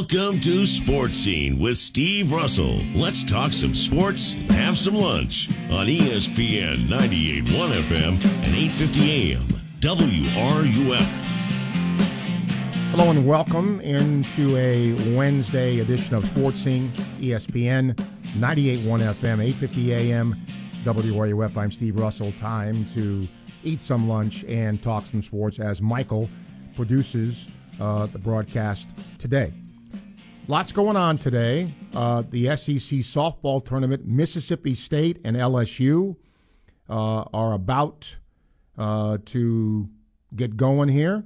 Welcome to Sports Scene with Steve Russell. Let's talk some sports and have some lunch on ESPN 98.1 FM and 8:50 AM WRUF. Hello and welcome into a Wednesday edition of Sports Scene, ESPN 98.1 FM, 8:50 AM WRUF. I'm Steve Russell. Time to eat some lunch and talk some sports as Michael produces uh, the broadcast today. Lots going on today. Uh, the SEC softball tournament, Mississippi State and LSU uh, are about uh, to get going here,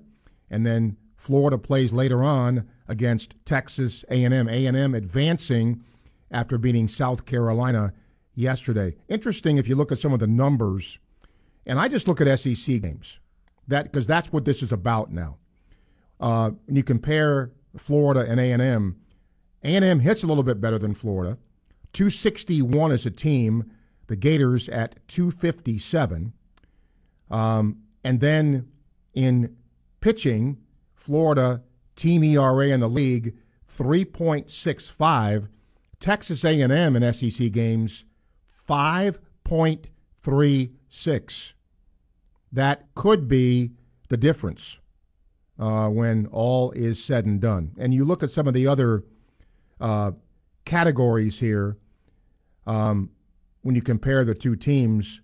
and then Florida plays later on against Texas A&M. A&M advancing after beating South Carolina yesterday. Interesting if you look at some of the numbers, and I just look at SEC games, that because that's what this is about now. Uh, when you compare Florida and A&M, a&M hits a little bit better than Florida. 261 as a team. The Gators at 257. Um, and then in pitching, Florida team ERA in the league 3.65. Texas A&M in SEC games 5.36. That could be the difference uh, when all is said and done. And you look at some of the other uh, categories here. Um, when you compare the two teams,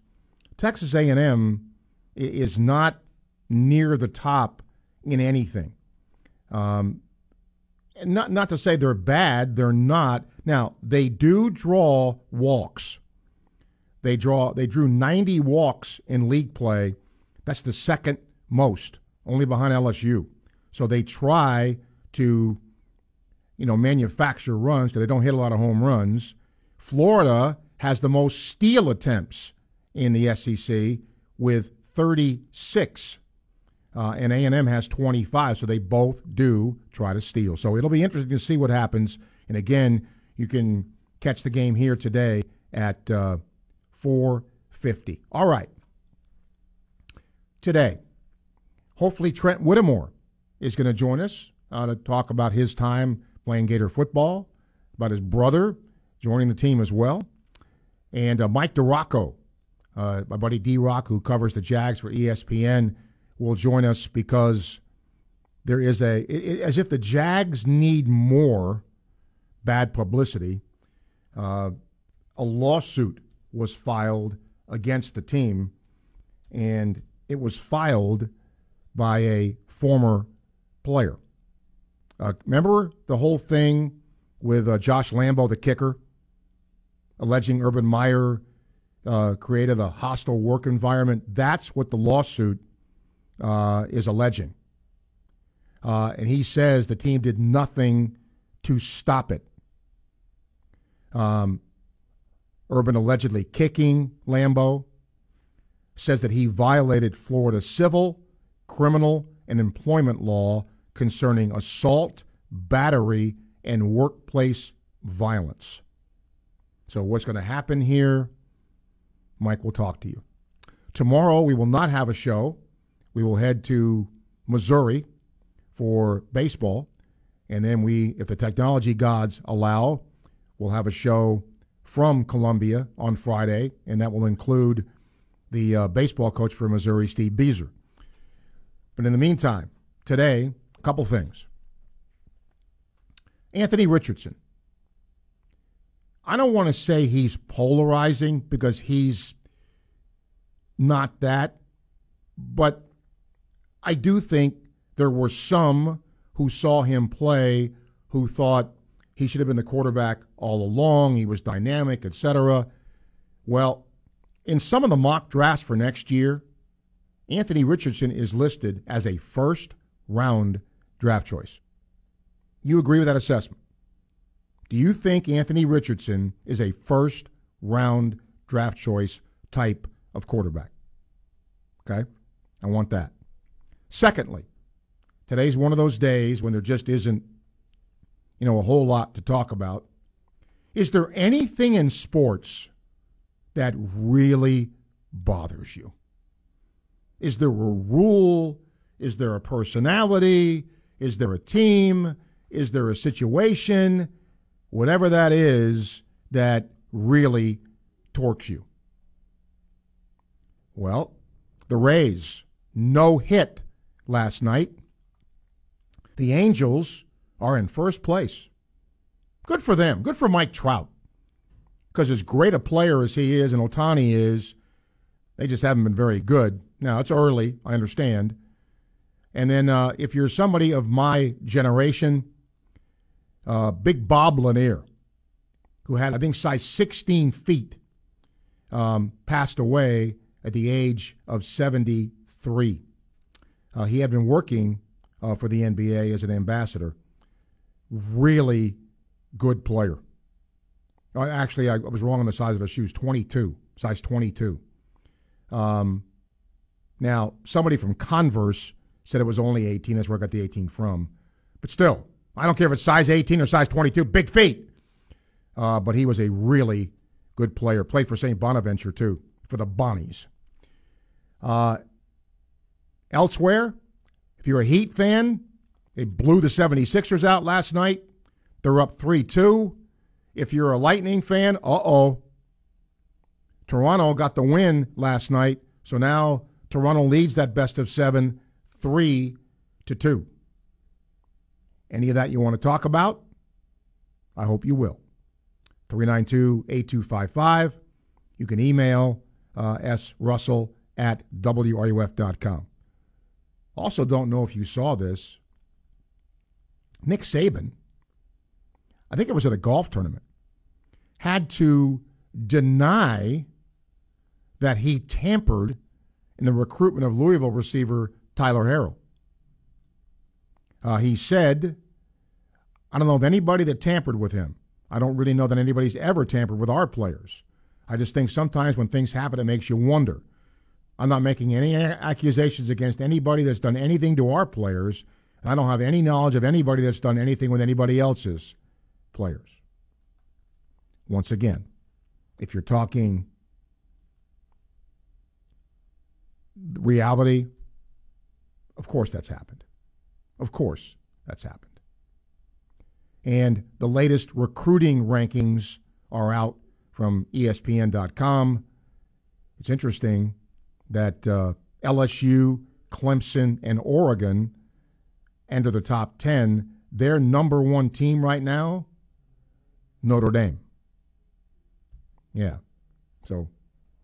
Texas A&M is not near the top in anything. Um, not not to say they're bad, they're not. Now they do draw walks. They draw they drew 90 walks in league play. That's the second most, only behind LSU. So they try to you know, manufacture runs because they don't hit a lot of home runs. Florida has the most steal attempts in the SEC with 36, uh, and A&M has 25. So they both do try to steal. So it'll be interesting to see what happens. And again, you can catch the game here today at uh, 4:50. All right. Today, hopefully Trent Whittemore is going to join us uh, to talk about his time playing Gator football, about his brother joining the team as well, and uh, Mike DiRocco, uh, my buddy D Rock, who covers the Jags for ESPN, will join us because there is a it, it, as if the Jags need more bad publicity. Uh, a lawsuit was filed against the team, and it was filed by a former player. Uh, remember the whole thing with uh, Josh Lambo, the kicker, alleging Urban Meyer uh, created a hostile work environment? That's what the lawsuit uh, is alleging. Uh, and he says the team did nothing to stop it. Um, Urban allegedly kicking Lambo says that he violated Florida civil, criminal, and employment law concerning assault, battery, and workplace violence. So, what's going to happen here? Mike will talk to you. Tomorrow, we will not have a show. We will head to Missouri for baseball. And then we, if the technology gods allow, we'll have a show from Columbia on Friday, and that will include the uh, baseball coach for Missouri, Steve Bieser. But in the meantime, today, a couple things. Anthony Richardson. I don't want to say he's polarizing because he's not that, but I do think there were some who saw him play who thought he should have been the quarterback all along. He was dynamic, etc. Well, in some of the mock drafts for next year, Anthony Richardson is listed as a first round draft choice. You agree with that assessment? Do you think Anthony Richardson is a first round draft choice type of quarterback? Okay? I want that. Secondly, today's one of those days when there just isn't, you know, a whole lot to talk about. Is there anything in sports that really bothers you? Is there a rule? Is there a personality? Is there a team? Is there a situation, whatever that is, that really torques you? Well, the Rays, no hit last night. The Angels are in first place. Good for them. Good for Mike Trout. Because as great a player as he is and Ohtani is, they just haven't been very good. Now, it's early, I understand. And then uh, if you're somebody of my generation, uh, Big Bob Lanier, who had, I think, size 16 feet, um, passed away at the age of 73. Uh, he had been working uh, for the NBA as an ambassador. Really good player. Uh, actually, I was wrong on the size of his shoes 22, size 22. Um, now, somebody from Converse said it was only 18. That's where I got the 18 from. But still, I don't care if it's size 18 or size 22, big feet. Uh, but he was a really good player. Played for St. Bonaventure, too, for the Bonnies. Uh, elsewhere, if you're a Heat fan, they blew the 76ers out last night. They're up 3 2. If you're a Lightning fan, uh oh. Toronto got the win last night, so now Toronto leads that best of seven, 3 to 2. Any of that you want to talk about? I hope you will. 392 8255. You can email uh, S. Russell at WRUF.com. Also, don't know if you saw this. Nick Saban, I think it was at a golf tournament, had to deny that he tampered in the recruitment of Louisville receiver Tyler Harrell. Uh, he said, I don't know of anybody that tampered with him. I don't really know that anybody's ever tampered with our players. I just think sometimes when things happen, it makes you wonder. I'm not making any accusations against anybody that's done anything to our players. I don't have any knowledge of anybody that's done anything with anybody else's players. Once again, if you're talking reality, of course that's happened. Of course that's happened. And the latest recruiting rankings are out from ESPN.com. It's interesting that uh, LSU, Clemson, and Oregon enter the top 10. Their number one team right now, Notre Dame. Yeah. So,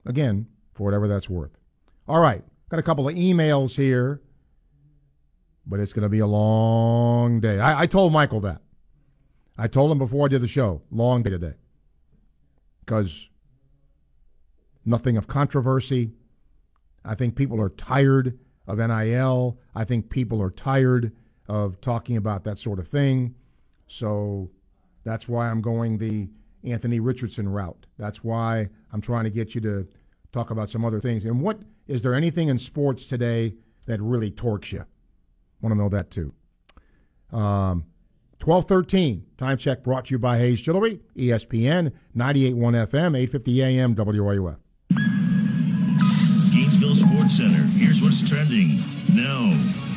again, for whatever that's worth. All right. Got a couple of emails here, but it's going to be a long day. I, I told Michael that. I told him before I did the show, long day today. Because nothing of controversy, I think people are tired of NIL. I think people are tired of talking about that sort of thing. So that's why I'm going the Anthony Richardson route. That's why I'm trying to get you to talk about some other things. And what is there anything in sports today that really torques you? Want to know that too. Um, 1213, time check brought to you by Hayes Jewelry, ESPN, 98.1 FM, 850 AM, WRUF. Gainesville Sports Center. Here's what's trending now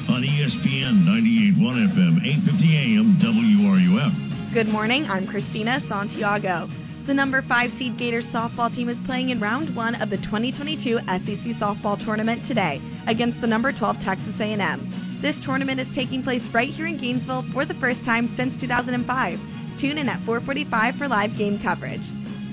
on ESPN 98.1 FM, 8:50 AM, WRUF. Good morning. I'm Christina Santiago. The number five seed Gators softball team is playing in round one of the 2022 SEC softball tournament today against the number 12 Texas A&M. This tournament is taking place right here in Gainesville for the first time since 2005. Tune in at 4:45 for live game coverage.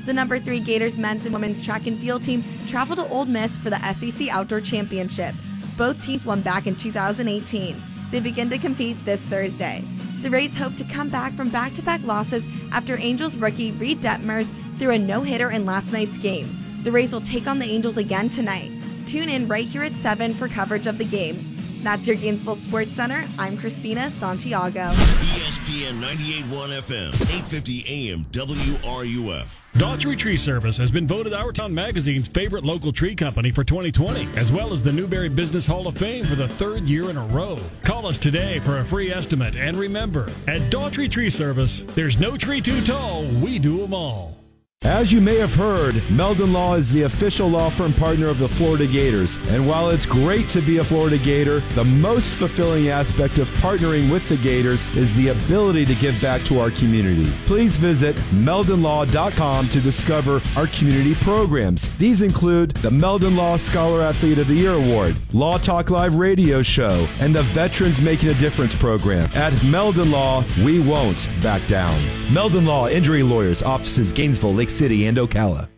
The number three Gators men's and women's track and field team traveled to Ole Miss for the SEC Outdoor Championship. Both teams won back in 2018. They begin to compete this Thursday. The Rays hope to come back from back to back losses after Angels rookie Reid Detmers threw a no hitter in last night's game. The Rays will take on the Angels again tonight. Tune in right here at 7 for coverage of the game. That's your Gainesville Sports Center. I'm Christina Santiago. ESPN 98.1 FM, 850 AM, WRUF. Daughtry Tree Service has been voted Our Town Magazine's favorite local tree company for 2020, as well as the Newberry Business Hall of Fame for the third year in a row. Call us today for a free estimate, and remember, at Daughtry Tree Service, there's no tree too tall, we do them all. As you may have heard, Meldon Law is the official law firm partner of the Florida Gators. And while it's great to be a Florida Gator, the most fulfilling aspect of partnering with the Gators is the ability to give back to our community. Please visit meldonlaw.com to discover our community programs. These include the Meldon Law Scholar Athlete of the Year Award, Law Talk Live radio show, and the Veterans Making a Difference program. At Meldon Law, we won't back down. Meldon Law Injury Lawyers, offices Gainesville, Lake City, and Ocala.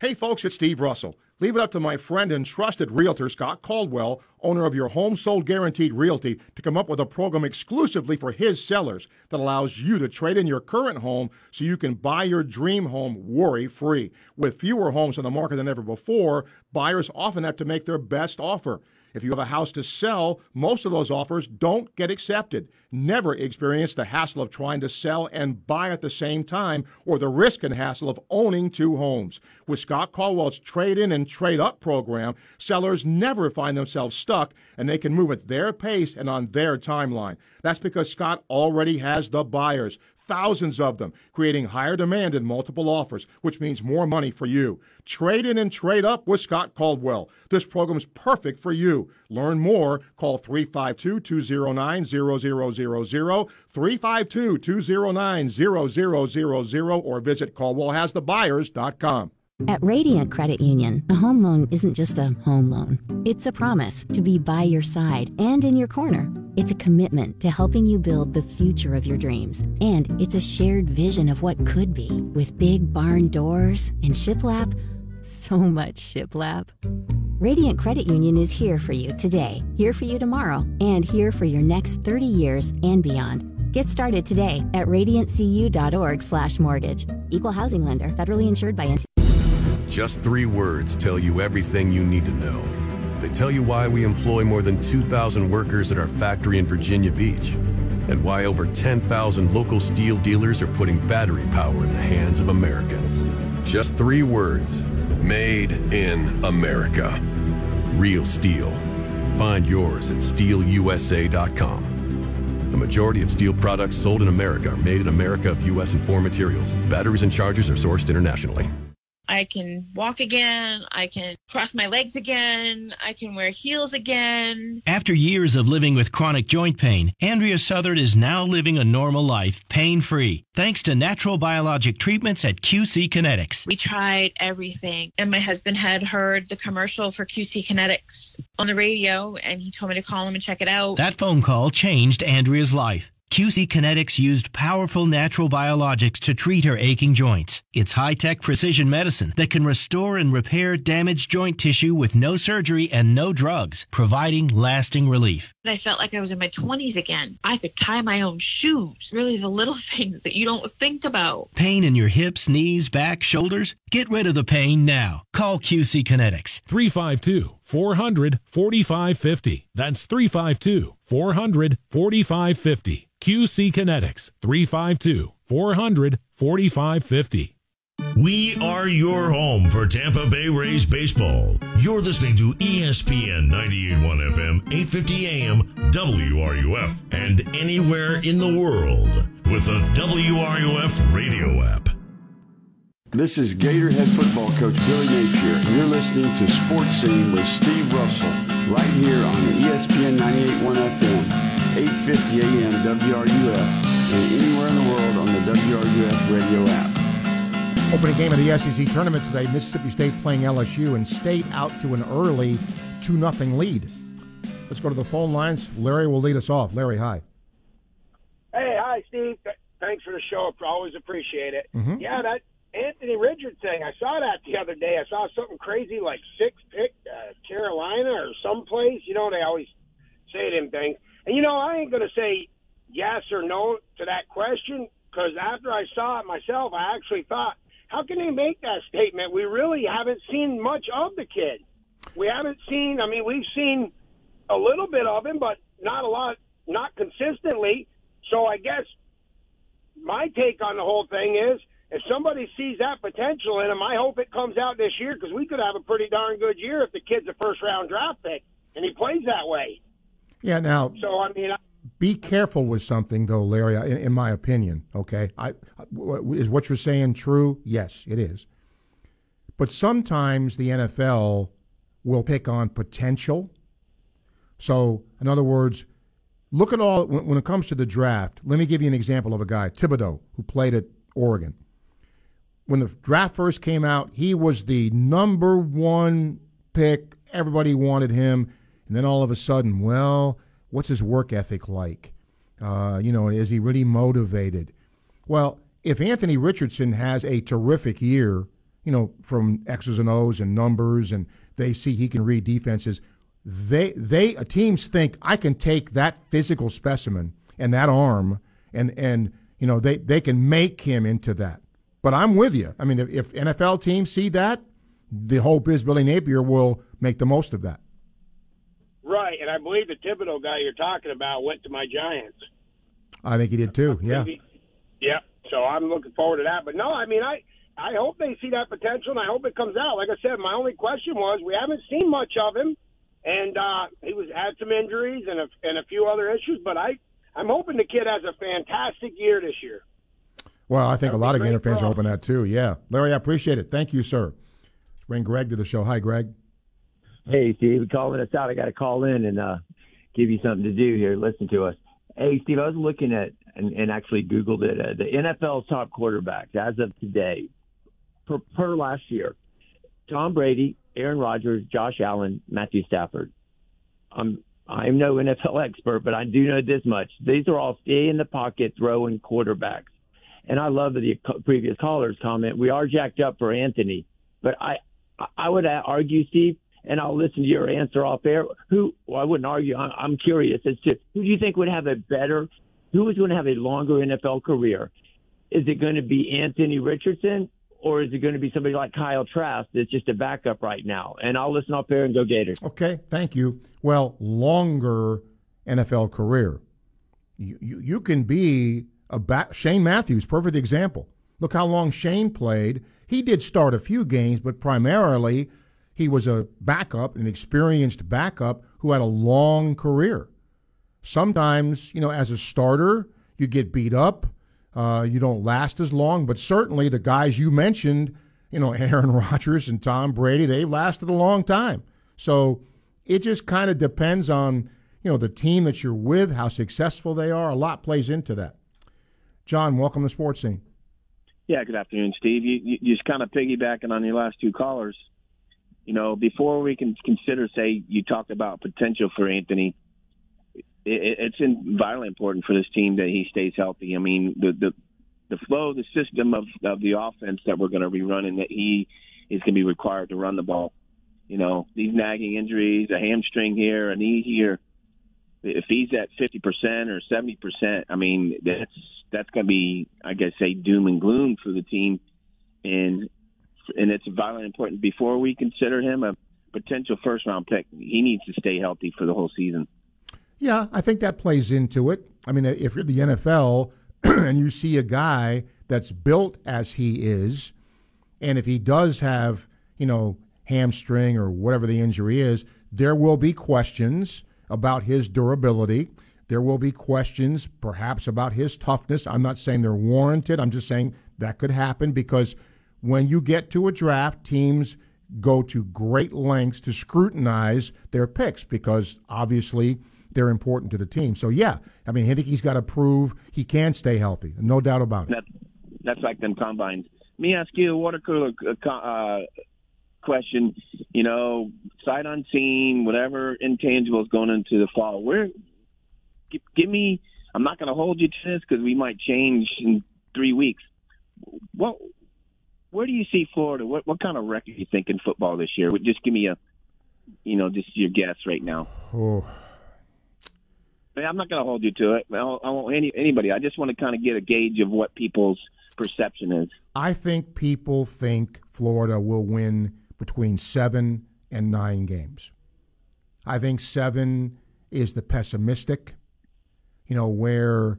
Hey, folks, it's Steve Russell. Leave it up to my friend and trusted realtor, Scott Caldwell, owner of your Home Sold Guaranteed Realty, to come up with a program exclusively for his sellers that allows you to trade in your current home so you can buy your dream home worry free. With fewer homes on the market than ever before, buyers often have to make their best offer. If you have a house to sell, most of those offers don't get accepted. Never experience the hassle of trying to sell and buy at the same time or the risk and hassle of owning two homes. With Scott Caldwell's trade in and trade up program, sellers never find themselves stuck and they can move at their pace and on their timeline. That's because Scott already has the buyers thousands of them, creating higher demand and multiple offers, which means more money for you. Trade in and trade up with Scott Caldwell. This program is perfect for you. Learn more. Call 352 209 0000, 352 209 0000, or visit CaldwellHasTheBuyers.com. At Radiant Credit Union, a home loan isn't just a home loan. It's a promise to be by your side and in your corner. It's a commitment to helping you build the future of your dreams. And it's a shared vision of what could be. With big barn doors and shiplap, so much shiplap. Radiant Credit Union is here for you today, here for you tomorrow, and here for your next 30 years and beyond. Get started today at radiantcu.org/mortgage. Equal housing lender, federally insured by NC. Just three words tell you everything you need to know. They tell you why we employ more than 2,000 workers at our factory in Virginia Beach, and why over 10,000 local Stihl dealers are putting battery power in the hands of Americans. Just three words Made in America. Real Stihl. Find yours at stihlusa.com. The majority of Stihl products sold in America are made in America of U.S. and foreign materials. Batteries and chargers are sourced internationally. I can walk again. I can cross my legs again. I can wear heels again. After years of living with chronic joint pain, Andrea Southard is now living a normal life, pain free, thanks to natural biologic treatments at QC Kinetix. We tried everything, and my husband had heard the commercial for QC Kinetix on the radio, and he told me to call him and check it out. That phone call changed Andrea's life. QC Kinetix used powerful natural biologics to treat her aching joints. It's high tech precision medicine that can restore and repair damaged joint tissue with no surgery and no drugs, providing lasting relief. I felt like I was in my 20s again. I could tie my own shoes. Really, the little things that you don't think about. Pain in your hips, knees, back, shoulders? Get rid of the pain now. Call QC Kinetix. 352 400 4550. That's 352 400 4550. QC Kinetix 352 400 4550. We are your home for Tampa Bay Rays baseball. You're listening to ESPN 98.1 FM, 8:50 AM, WRUF, and anywhere in the world with the WRUF radio app. This is Gatorhead football coach Billy Napier. and You're listening to Sports Scene with Steve Russell right here on the ESPN 98.1 FM. 850 AM WRUF, and anywhere in the world on the WRUF radio app. Opening game of the SEC tournament today, Mississippi State playing LSU, and State out to an early 2 0 lead. Let's go to the phone lines. Larry will lead us off. Larry, hi. Hey, hi, Steve. Thanks for the show. I always appreciate it. Mm-hmm. Yeah, that Anthony Richard thing, I saw that the other day. I saw something crazy like six pick uh, Carolina or someplace. You know, they always say them things. And you know, I ain't going to say yes or no to that question because after I saw it myself, I actually thought, how can they make that statement? We really haven't seen much of the kid. We haven't seen, I mean, we've seen a little bit of him, but not a lot, not consistently. So I guess my take on the whole thing is if somebody sees that potential in him, I hope it comes out this year because we could have a pretty darn good year if the kid's a first round draft pick and he plays that way. Yeah, now. So I mean, be careful with something, though, Larry. In, in my opinion, okay, I, is what you're saying true? Yes, it is. But sometimes the NFL will pick on potential. So, in other words, look at all when, when it comes to the draft. Let me give you an example of a guy, Thibodeaux, who played at Oregon. When the draft first came out, he was the number one pick. Everybody wanted him. And then all of a sudden, well, what's his work ethic like? Uh, you know, is he really motivated? Well, if Anthony Richardson has a terrific year, you know, from X's and O's and numbers, and they see he can read defenses, they they uh, teams think I can take that physical specimen and that arm, and and you know they they can make him into that. But I'm with you. I mean, if, if NFL teams see that, the hope is Billy Napier will make the most of that. Right, and I believe the Thibodeaux guy you're talking about went to my Giants. I think he did too. Yeah. Yeah. So I'm looking forward to that. But no, I mean, I I hope they see that potential, and I hope it comes out. Like I said, my only question was we haven't seen much of him, and uh, he was had some injuries and a, and a few other issues. But I I'm hoping the kid has a fantastic year this year. Well, I think a lot of Gator fans are hoping that too. Yeah, Larry, I appreciate it. Thank you, sir. Let's bring Greg to the show. Hi, Greg. Hey, Steve, calling us out. I got to call in and uh, give you something to do here. Listen to us. Hey, Steve, I was looking at and, and actually Googled it. Uh, the NFL's top quarterbacks as of today, per, per last year, Tom Brady, Aaron Rodgers, Josh Allen, Matthew Stafford. I'm I'm no NFL expert, but I do know this much: these are all stay in the pocket throwing quarterbacks. And I love the previous caller's comment. We are jacked up for Anthony, but I I would argue, Steve, and I'll listen to your answer off air. Who, well, I wouldn't argue. I'm curious as to who do you think would have a better, who is going to have a longer NFL career? Is it going to be Anthony Richardson or is it going to be somebody like Kyle Trask that's just a backup right now? And I'll listen off air and go Gators. Okay, thank you. Well, longer NFL career. You, you, you can be a back. Shane Matthews, perfect example. Look how long Shane played. He did start a few games, but primarily – he was a backup, an experienced backup who had a long career. Sometimes, you know, as a starter, you get beat up, uh, you don't last as long, but certainly the guys you mentioned, you know, Aaron Rodgers and Tom Brady, they lasted a long time. So it just kind of depends on, you know, the team that you're with, how successful they are. A lot plays into that. John, welcome to Sports Scene. Yeah, good afternoon, Steve. You, you, just kind of piggybacking on your last two callers you know, before we can consider, say, you talked about potential for Anthony, it, it's in, vitally important for this team that he stays healthy. I mean, the the the flow, the system of of the offense that we're going to be running, that he is going to be required to run the ball. You know, these nagging injuries, a hamstring here, a knee here. If he's at fifty percent or seventy percent, I mean, that's that's going to be, I guess, say doom and gloom for the team. And and it's vitally important before we consider him a potential first round pick. He needs to stay healthy for the whole season. Yeah, I think that plays into it. I mean, if you're the NFL and you see a guy that's built as he is, and if he does have, you know, hamstring or whatever the injury is, there will be questions about his durability. There will be questions perhaps about his toughness. I'm not saying they're warranted. I'm just saying that could happen because – when you get to a draft, teams go to great lengths to scrutinize their picks because obviously they're important to the team. So yeah, I mean, I think he's got to prove he can stay healthy, no doubt about it. That, that's like them combines. Let me ask you a water cooler uh, uh, question. You know, sight unseen, whatever intangibles going into the fall. Where, give, give me. I'm not going to hold you to this because we might change in three weeks. What where do you see Florida? What what kind of record do you think in football this year? Just give me a, you know, just your guess right now. Oh. I'm not going to hold you to it. I want any anybody. I just want to kind of get a gauge of what people's perception is. I think people think Florida will win between seven and nine games. I think seven is the pessimistic. You know where,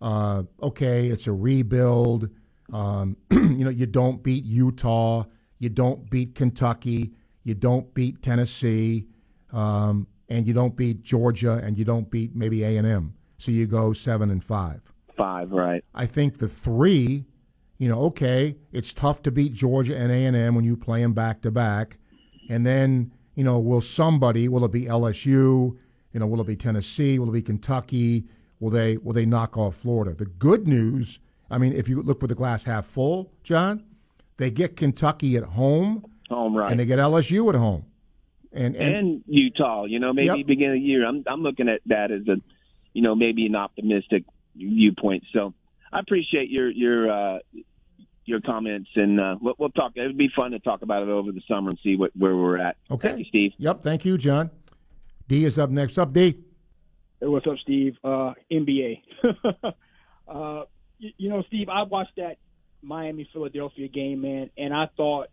uh, okay, it's a rebuild um, you know, you don't beat Utah, you don't beat Kentucky, you don't beat Tennessee, um, and you don't beat Georgia, and you don't beat maybe A and M. so you go seven and five. Five, right? I think the three, you know, okay, it's tough to beat Georgia and A and M when you play them back to back, and then you know, will somebody, will it be LSU? You know, will it be Tennessee? Will it be Kentucky? Will they will they knock off Florida? The good news, I mean, if you look with the glass half full, John, they get Kentucky at home, home right, and they get LSU at home, and and, and Utah. You know, maybe yep. beginning of the year. I'm I'm looking at that as a, you know, maybe an optimistic viewpoint. So I appreciate your your uh, your comments, and uh, we'll, we'll, talk. It would be fun to talk about it over the summer and see what where we're at. Okay, thank you, Steve. Yep, thank you, John. D is up next. Up, D. Hey, what's up, Steve? Uh, NBA. you, know, Steve, I watched that Miami Philadelphia game, man, and I thought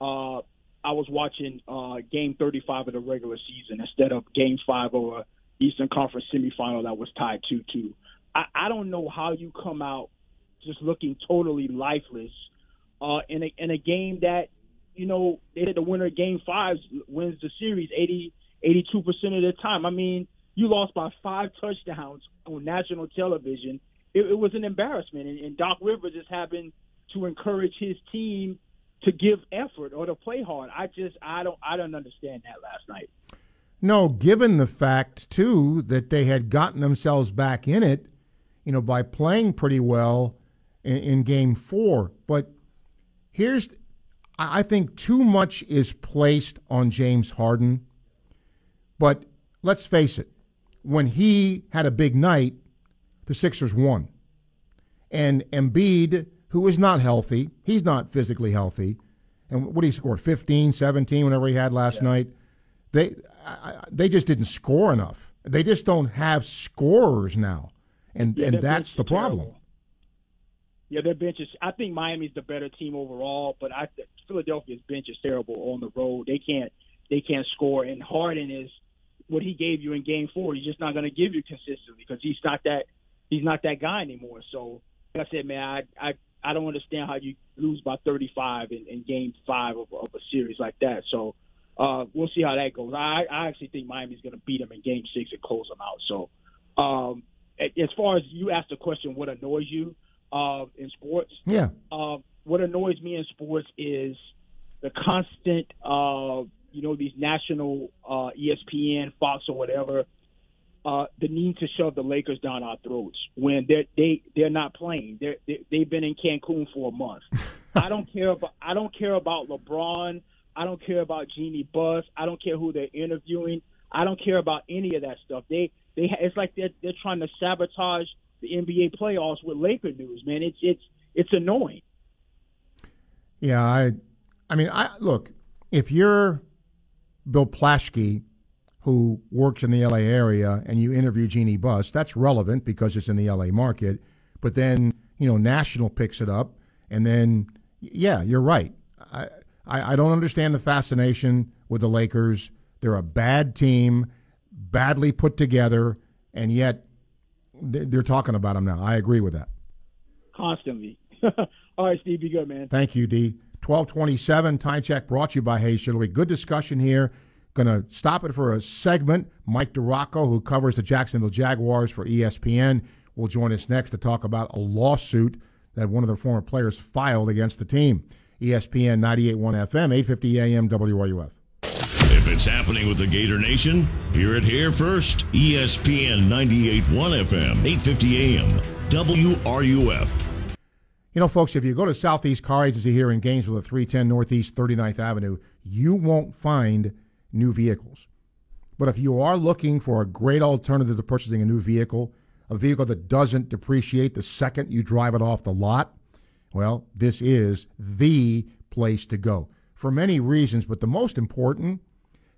uh, I was watching uh, Game 35 of the regular season instead of Game Five of a Eastern Conference semifinal that was tied 2-2. I, I don't know how you come out just looking totally lifeless uh, in a in a game that you know they had the winner of game five wins the series 82 percent of the time. I mean, you lost by five touchdowns on national television. It, it was an embarrassment, and, and Doc Rivers just happened to encourage his team to give effort or to play hard. I just I don't I don't understand that last night. No, given the fact too that they had gotten themselves back in it, you know, by playing pretty well in, in game four. But here's, I think too much is placed on James Harden. But let's face it, when he had a big night, the Sixers won. And Embiid, who is not healthy, he's not physically healthy. And what he scored, 15, 17, whenever he had last yeah. night. They, they just didn't score enough. They just don't have scorers now. And, yeah, and that's the problem. Terrible. Yeah, their bench is. I think Miami's the better team overall, but I Philadelphia's bench is terrible on the road. They can't they can't score, and Harden is what he gave you in Game Four. He's just not going to give you consistently because he's not that he's not that guy anymore. So, like I said, man, I I I don't understand how you lose by 35 in, in Game Five of, of a series like that. So. Uh, we'll see how that goes. I, I actually think Miami's going to beat them in Game Six and close them out. So, um, as far as you asked the question, what annoys you? uh, in sports. Yeah. Uh, what annoys me in sports is the constant, uh, you know, these national uh, ESPN, Fox, or whatever, uh, the need to shove the Lakers down our throats when they're they they're not playing. They're, they they've been in Cancun for a month. I don't care about I don't care about LeBron. I don't care about Jeanie Buss. I don't care who they're interviewing. I don't care about any of that stuff. They they it's like they're they're trying to sabotage the NBA playoffs with Laker news, man. It's it's it's annoying. Yeah, I I mean, I look, if you're Bill Plaschke who works in the LA area and you interview Jeanie Buss, that's relevant because it's in the LA market, but then, you know, national picks it up and then yeah, you're right. I I, I don't understand the fascination with the Lakers. They're a bad team, badly put together, and yet they're, they're talking about them now. I agree with that. Constantly. All right, Steve, be good, man. Thank you, D. 1227 time check brought to you by Hayes Chevrolet. Good discussion here. Going to stop it for a segment. Mike DiRocco, who covers the Jacksonville Jaguars for ESPN, will join us next to talk about a lawsuit that one of the former players filed against the team. ESPN 98.1 FM, 850 AM WRUF. If it's happening with the Gator Nation, hear it here first. ESPN 98.1 FM, 850 AM, WRUF. You know, folks, if you go to Southeast Car Agency here in Gainesville at 310 Northeast 39th Avenue, you won't find new vehicles. But if you are looking for a great alternative to purchasing a new vehicle, a vehicle that doesn't depreciate the second you drive it off the lot, well, this is the place to go for many reasons. But the most important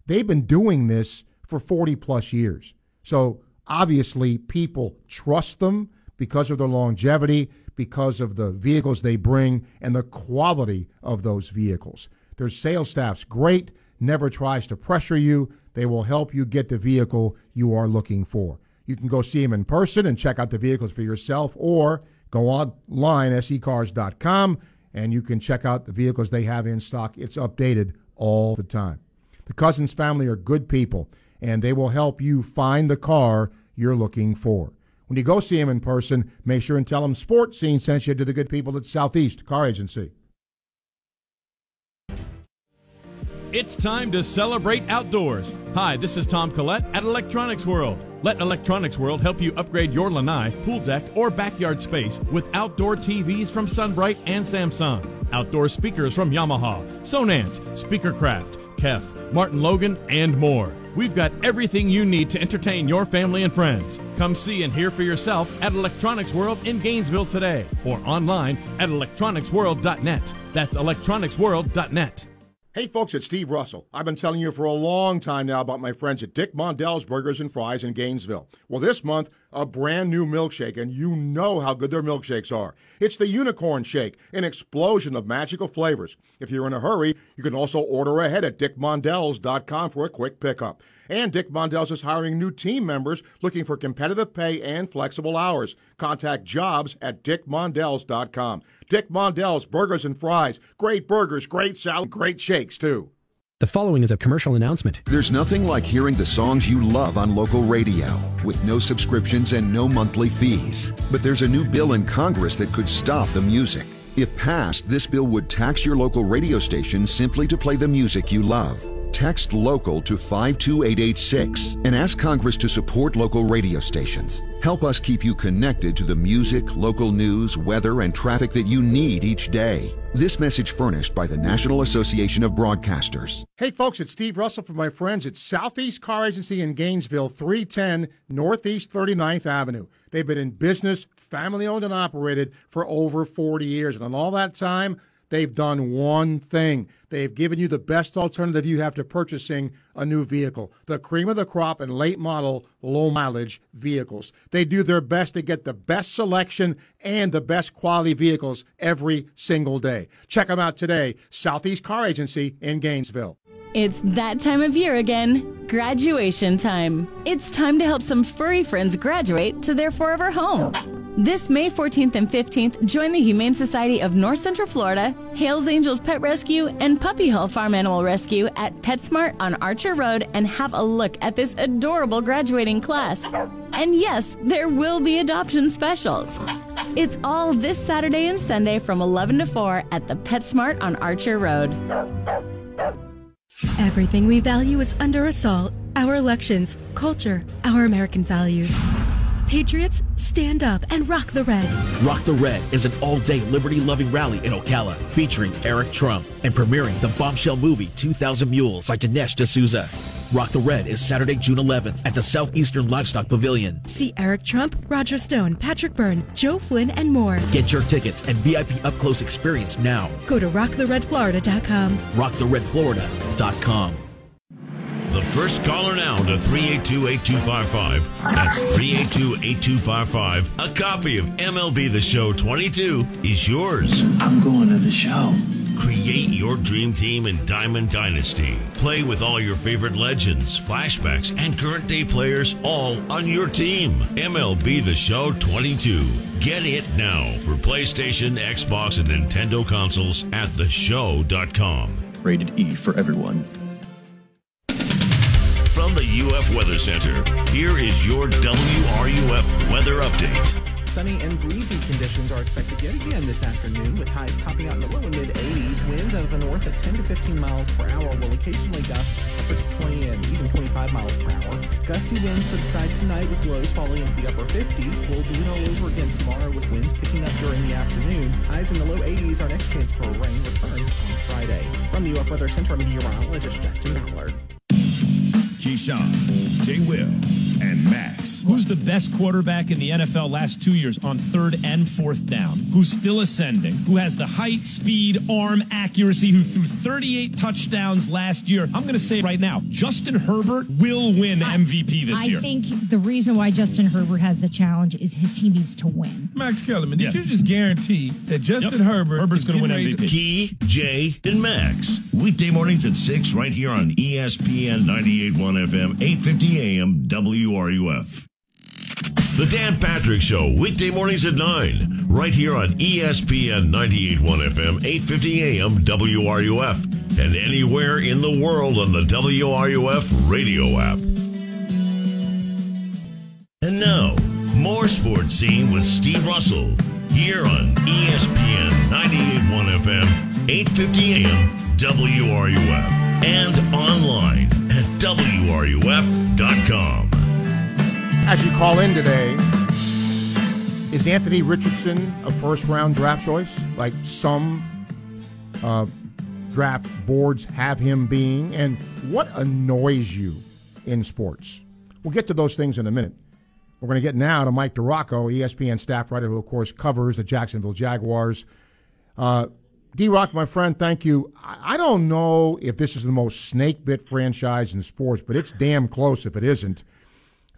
They've been doing this for 40 plus years. So obviously, people trust them because of their longevity, because of the vehicles they bring, and the quality of those vehicles. Their sales staff's great, never tries to pressure you. They will help you get the vehicle you are looking for. You can go see them in person and check out the vehicles for yourself, or go online, secars.com, and you can check out the vehicles they have in stock. It's updated all the time. The Cousins family are good people, and they will help you find the car you're looking for. When you go see him in person, make sure and tell him Sports Scene sent you to the good people at Southeast Car Agency. It's time to celebrate outdoors. Hi, this is Tom Collette at Electronics World. Let Electronics World help you upgrade your lanai, pool deck, or backyard space with outdoor TVs from SunBrite and Samsung, outdoor speakers from Yamaha, Sonance, Speakercraft, KEF, Martin Logan, and more. We've got everything you need to entertain your family and friends. Come see and hear for yourself at Electronics World in Gainesville today or online at electronicsworld.net. That's electronicsworld.net. Hey folks, it's Steve Russell. I've been telling you for a long time now about my friends at Dick Mondell's Burgers and Fries in Gainesville. Well, this month, a brand new milkshake, and you know how good their milkshakes are. It's the Unicorn Shake, an explosion of magical flavors. If you're in a hurry, you can also order ahead at dickmondells.com for a quick pickup. And Dick Mondell's is hiring new team members looking for competitive pay and flexible hours. Contact jobs at dickmondells.com. Dick Mondell's Burgers and Fries. Great burgers, great salad, great shakes, too. The following is a commercial announcement. There's nothing like hearing the songs you love on local radio with no subscriptions and no monthly fees. But there's a new bill in Congress that could stop the music. If passed, this bill would tax your local radio station simply to play the music you love. Text local to 52886 and ask Congress to support local radio stations. Help us keep you connected to the music, local news, weather, and traffic that you need each day. This message furnished by the National Association of Broadcasters. Hey folks, it's Steve Russell from my friends at Southeast Car Agency in Gainesville, 310 Northeast 39th Avenue. They've been in business, family owned and operated for over 40 years. And in all that time, They've done one thing. They've given you the best alternative you have to purchasing a new vehicle the cream of the crop and late model, low mileage vehicles. They do their best to get the best selection and the best quality vehicles every single day. Check them out today, Southeast Car Agency in Gainesville. It's that time of year again. Graduation time. It's time to help some furry friends graduate to their forever home. This May 14th and 15th, join the Humane Society of North Central Florida, Hales Angels Pet Rescue, and Puppy Hill Farm Animal Rescue at PetSmart on Archer Road and have a look at this adorable graduating class. And yes, there will be adoption specials. It's all this Saturday and Sunday from 11 to 4 at the PetSmart on Archer Road. Everything we value is under assault. Our elections, culture, our American values. Patriots, stand up and rock the red. Rock the Red is an all day liberty loving rally in Ocala featuring Eric Trump and premiering the bombshell movie 2000 Mules by Dinesh D'Souza. Rock the Red is Saturday, June 11th at the Southeastern Livestock Pavilion. See Eric Trump, Roger Stone, Patrick Byrne, Joe Flynn, and more. Get your tickets and VIP up close experience now. Go to rocktheredflorida.com. RockTheRedFlorida.com. The first caller now to 382 8255. That's 382 8255. A copy of MLB The Show 22 is yours. I'm going to the show. Create your dream team in Diamond Dynasty. Play with all your favorite legends, flashbacks, and current day players all on your team. MLB The Show 22. Get it now for PlayStation, Xbox, and Nintendo consoles at theshow.com. Rated E for everyone. The UF Weather Center, here is your WRUF weather update. Sunny and breezy conditions are expected yet again this afternoon, with highs topping out in the low and mid 80s. Winds out of the north at 10 to 15 miles per hour will occasionally gust up to 20 and even 25 miles per hour. Gusty winds subside tonight with lows falling into the upper 50s. We'll do it all over again tomorrow with winds picking up during the afternoon. Highs in the low 80s. Our next chance for rain returns on Friday. From the UF Weather Center, meteorologist Justin Ballard. Keyshawn, J. Will, and Max. Who's the best quarterback in the NFL last two years on third and fourth down? Who's still ascending? Who has the height, speed, arm, accuracy? Who threw 38 touchdowns last year? I'm going to say right now, Justin Herbert will win MVP this I year. I think the reason why Justin Herbert has the challenge is his team needs to win. Max Kellerman, did Yeah. you just guarantee that Justin Yep. Herbert Herbert's is gonna win getting ready to- MVP. Key, Jay, and Max. Weekday mornings at 6 right here on ESPN 98.1 FM, 850 AM, WRUF. The Dan Patrick Show, weekday mornings at 9, right here on ESPN 98.1 FM, 850 AM, WRUF, and anywhere in the world on the WRUF radio app. And now, more sports scene with Steve Russell here on ESPN 98.1 FM, 8:50 AM, WRUF, and online at WRUF.com. As you call in today, is Anthony Richardson a first round draft choice? Like some uh, draft boards have him being? And what annoys you in sports? We'll get to those things in a minute. We're going to get now to Mike DiRocco, ESPN staff writer, who, of course, covers the Jacksonville Jaguars. Uh, D Rock, my friend, thank you. I don't know if this is the most snake bit franchise in sports, but it's damn close if it isn't.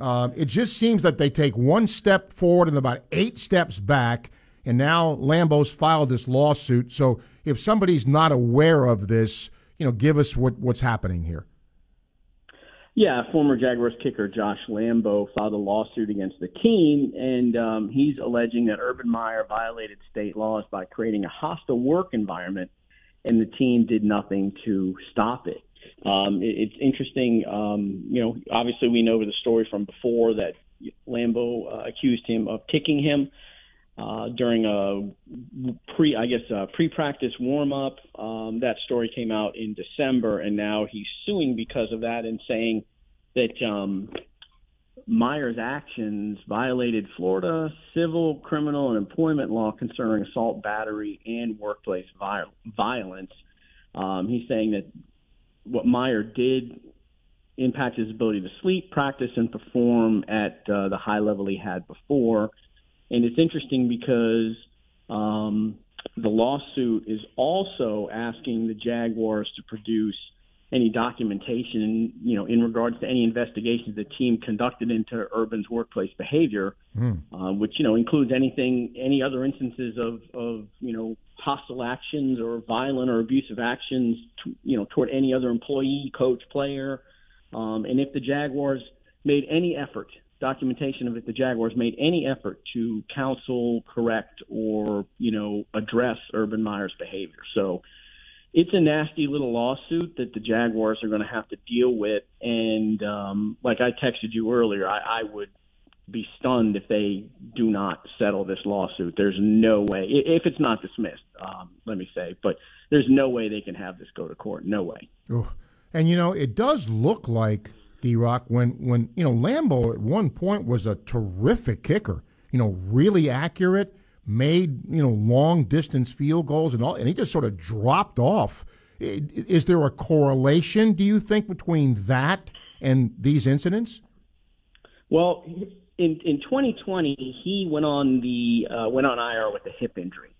Uh, it just seems that they take one step forward and about eight steps back, and now Lambo's filed this lawsuit. So if somebody's not aware of this, you know, give us what, what's happening here. Yeah, former Jaguars kicker Josh Lambo filed a lawsuit against the team, and um, he's alleging that Urban Meyer violated state laws by creating a hostile work environment, and the team did nothing to stop it. Um, it it's interesting. Um, you know, obviously we know the story from before that Lambo uh, accused him of kicking him uh, during a pre, I guess, a pre-practice warm-up. Um, that story came out in December, and now he's suing because of that and saying that um, Meyer's actions violated Florida civil, criminal, and employment law concerning assault, battery, and workplace violence. Um, he's saying that what Meyer did impact his ability to sleep, practice, and perform at uh, the high level he had before. And it's interesting because um, the lawsuit is also asking the Jaguars to produce any documentation, you know, in regards to any investigations the team conducted into Urban's workplace behavior, mm. uh, which you know includes anything, any other instances of, of you know hostile actions or violent or abusive actions, to, you know, toward any other employee, coach, player, um, and if the Jaguars made any effort documentation of it, the Jaguars made any effort to counsel, correct, or you know address Urban Meyer's behavior. So it's a nasty little lawsuit that the Jaguars are going to have to deal with. And um, like I texted you earlier, I, I would be stunned if they do not settle this lawsuit. There's no way, if it's not dismissed, um, let me say, but there's no way they can have this go to court. No way. And you know, it does look like D Rock, when when you know Lambo at one point was a terrific kicker. You know, really accurate, made you know long distance field goals and all, and he just sort of dropped off. Is there a correlation? Do you think between that and these incidents? Well, in in 2020, he went on the uh, went on IR with a hip injury,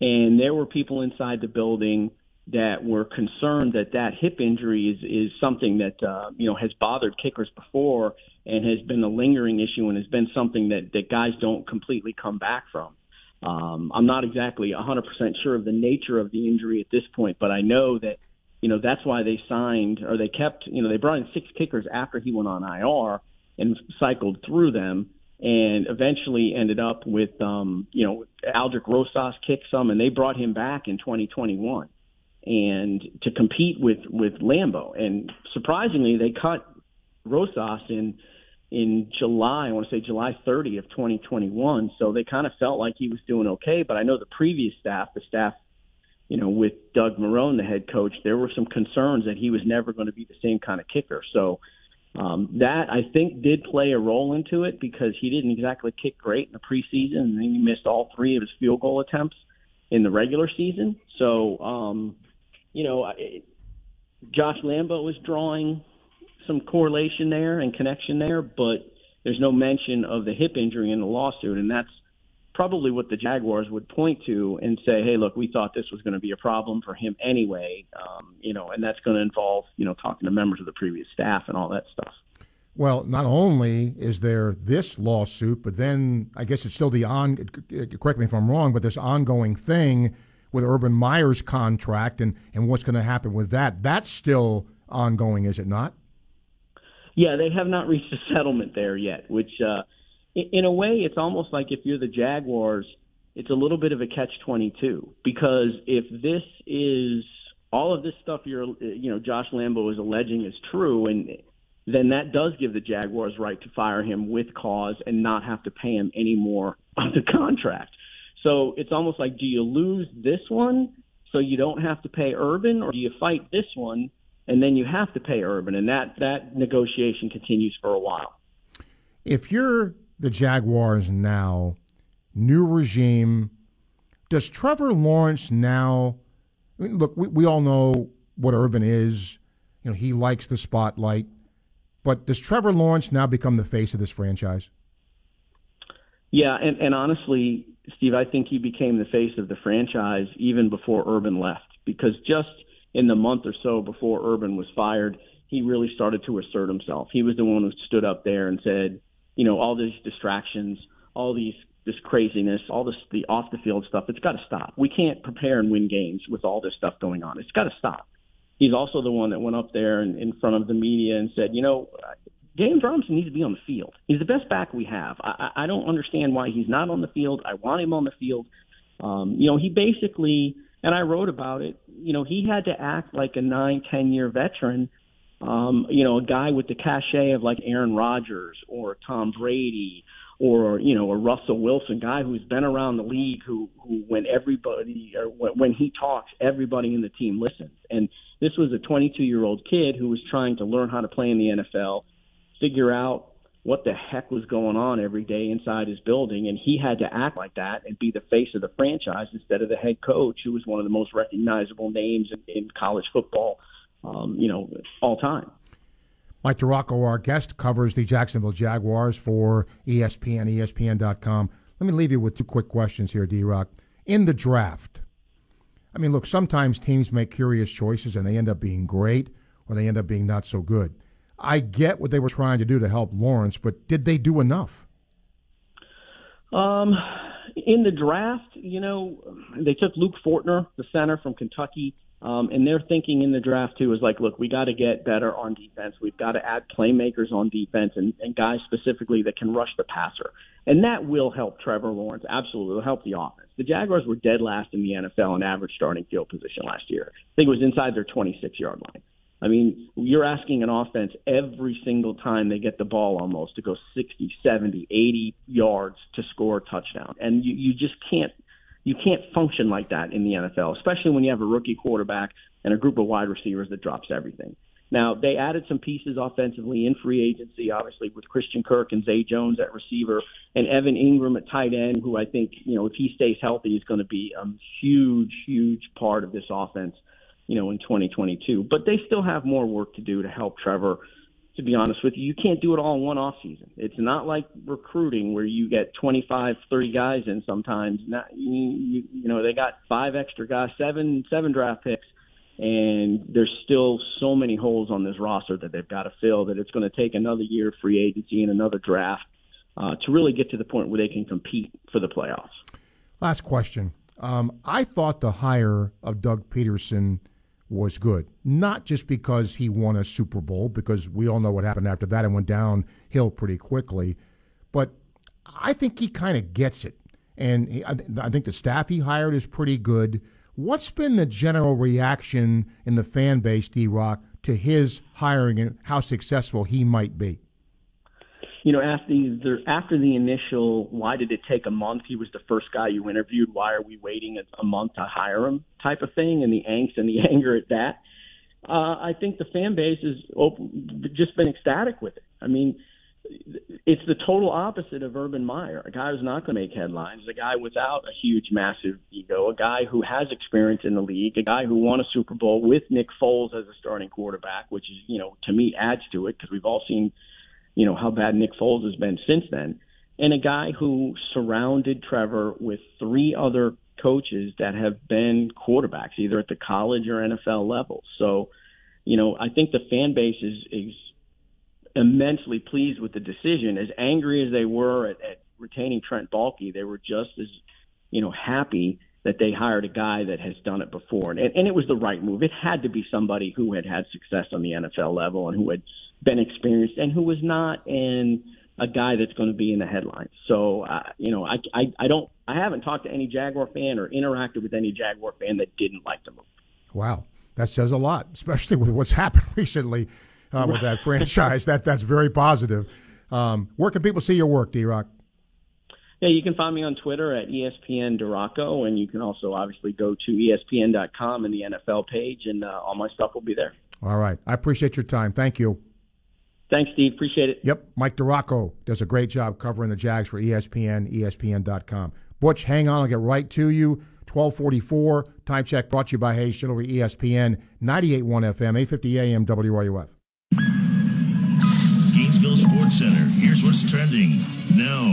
and there were people inside the building that were concerned that that hip injury is is something that uh, you know has bothered kickers before and has been a lingering issue and has been something that that guys don't completely come back from. Um, I'm not exactly 100% sure of the nature of the injury at this point, but I know that you know that's why they signed or they kept you know they brought in six kickers after he went on IR and cycled through them and eventually ended up with um, you know Aldrick Rosas kicked some and they brought him back in 2021 and to compete with with Lambo. And surprisingly, they cut Rosas in in July. I want to say July 30 of 2021. So they kind of felt like he was doing okay. But I know the previous staff, the staff, you know, with Doug Marrone, the head coach, there were some concerns that he was never going to be the same kind of kicker. So. Um, that I think did play a role into it because he didn't exactly kick great in the preseason, and then he missed all three of his field goal attempts in the regular season. So um, you know, Josh Lambo was drawing some correlation there and connection there, but there's no mention of the hip injury in the lawsuit, and that's probably what the Jaguars would point to and say, "Hey, look, we thought this was going to be a problem for him anyway," um, you know, and that's going to involve you know talking to members of the previous staff and all that stuff. Well, not only is there this lawsuit, but then I guess it's still the on. Correct me if I'm wrong, but this ongoing thing with Urban Meyer's contract and, and what's going to happen with that. That's still ongoing, is it not? Yeah, they have not reached a settlement there yet, which uh, in, a way, it's almost like if you're the Jaguars, it's a little bit of a catch 22 because if this is all of this stuff you're, you know, Josh Lambo is alleging is true and then that does give the Jaguars right to fire him with cause and not have to pay him any more of the contract. So it's almost like, do you lose this one so you don't have to pay Urban, or do you fight this one and then you have to pay Urban? And that that negotiation continues for a while. If you're the Jaguars now, new regime, does Trevor Lawrence now? I mean, look, we, we all know what Urban is. You know, he likes the spotlight. But does Trevor Lawrence now become the face of this franchise? Yeah, and, and honestly, Steve, I think he became the face of the franchise even before Urban left because just in the month or so before Urban was fired, he really started to assert himself. He was the one who stood up there and said, you know, all these distractions, all these this craziness, all this the off the field stuff, it's got to stop. We can't prepare and win games with all this stuff going on. It's got to stop. He's also the one that went up there and in front of the media and said, you know, James Robinson needs to be on the field. He's the best back we have. I, I don't understand why he's not on the field. I want him on the field. Um, you know, he basically, and I wrote about it. You know, he had to act like a nine, ten year veteran. Um, you know, a guy with the cachet of like Aaron Rodgers or Tom Brady or you know a Russell Wilson guy who's been around the league who who when everybody or when, he talks everybody in the team listens. And this was a 22 year old kid who was trying to learn how to play in the NFL figure out what the heck was going on every day inside his building, and he had to act like that and be the face of the franchise instead of the head coach, who was one of the most recognizable names in, in college football, um, you know, all time. Mike DiRocco, our guest, covers the Jacksonville Jaguars for ESPN, ESPN.com. Let me leave you with two quick questions here, D Rock. In the draft, I mean, look, sometimes teams make curious choices and they end up being great or they end up being not so good. I get what they were trying to do to help Lawrence, but did they do enough? Um, in the draft, you know, they took Luke Fortner, the center from Kentucky, um, and their thinking in the draft too is like, look, we got to get better on defense. We've got to add playmakers on defense and, and guys specifically that can rush the passer, and that will help Trevor Lawrence. Absolutely, it'll help the offense. The Jaguars were dead last in the NFL in average starting field position last year. I think it was inside their 26 yard line. I mean, you're asking an offense every single time they get the ball almost to go 60, 70, 80 yards to score a touchdown. And you, you just can't you can't function like that in the NFL, especially when you have a rookie quarterback and a group of wide receivers that drops everything. Now, they added some pieces offensively in free agency, obviously, with Christian Kirk and Zay Jones at receiver and Evan Engram at tight end, who I think, you know, if he stays healthy, is going to be a huge, huge part of this offense you know, in 2022. But they still have more work to do to help Trevor. To be honest with you, you can't do it all in one off season. It's not like recruiting where you get 25, 30 guys in sometimes. Not, you, you know, they got five extra guys, seven, seven draft picks, and there's still so many holes on this roster that they've got to fill that it's going to take another year of free agency and another draft uh, to really get to the point where they can compete for the playoffs. Last question. Um, I thought the hire of Doug Pederson – was good. Not just because he won a Super Bowl, because we all know what happened after that and went downhill pretty quickly, but I think he kind of gets it. And he, I, I think the staff he hired is pretty good. What's been the general reaction in the fan base, D Rock, to his hiring and how successful he might be? You know, after the after the initial, why did it take a month? He was the first guy you interviewed. Why are we waiting a, month to hire him? Type of thing, and the angst and the anger at that. Uh, I think the fan base has just been ecstatic with it. I mean, it's the total opposite of Urban Meyer, a guy who's not going to make headlines, a guy without a huge, massive ego, a guy who has experience in the league, a guy who won a Super Bowl with Nick Foles as a starting quarterback, which is, you know, to me adds to it because we've all seen you know, how bad Nick Foles has been since then. And a guy who surrounded Trevor with three other coaches that have been quarterbacks, either at the college or NFL level. So, you know, I think the fan base is, is immensely pleased with the decision. As angry as they were at, at retaining Trent Baalke, they were just as, you know, happy that they hired a guy that has done it before. And, and it was the right move. It had to be somebody who had had success on the NFL level and who had been experienced and who was not in a guy that's going to be in the headlines. So, uh, you know, I, I, I don't, I haven't talked to any Jaguar fan or interacted with any Jaguar fan that didn't like the move. Wow. That says a lot, especially with what's happened recently. uh, with that franchise. that that's very positive. Um, where can people see your work, D Rock? Yeah, you can find me on Twitter at ESPN DiRocco, and you can also obviously go to ESPN.com and the NFL page, and uh, all my stuff will be there. All right. I appreciate your time. Thank you. Thanks, Steve. Appreciate it. Yep. Mike DiRocco does a great job covering the Jags for ESPN, ESPN.com. Butch, hang on. I'll get right to you. 1244. Time check brought to you by Hayes Chivalry, ESPN, 98.1 FM, 850 AM, WRUF. Gainesville Sports Center. Here's what's trending now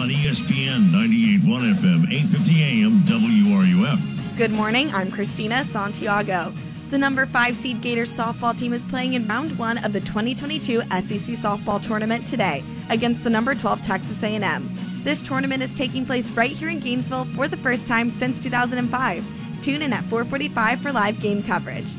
on ESPN 98.1 FM, 850 AM, WRUF. Good morning. I'm Christina Santiago. The number five seed Gators softball team is playing in round one of the 2022 SEC softball tournament today against the number 12 Texas A&M. This tournament is taking place right here in Gainesville for the first time since 2005. Tune in at 4:45 for live game coverage.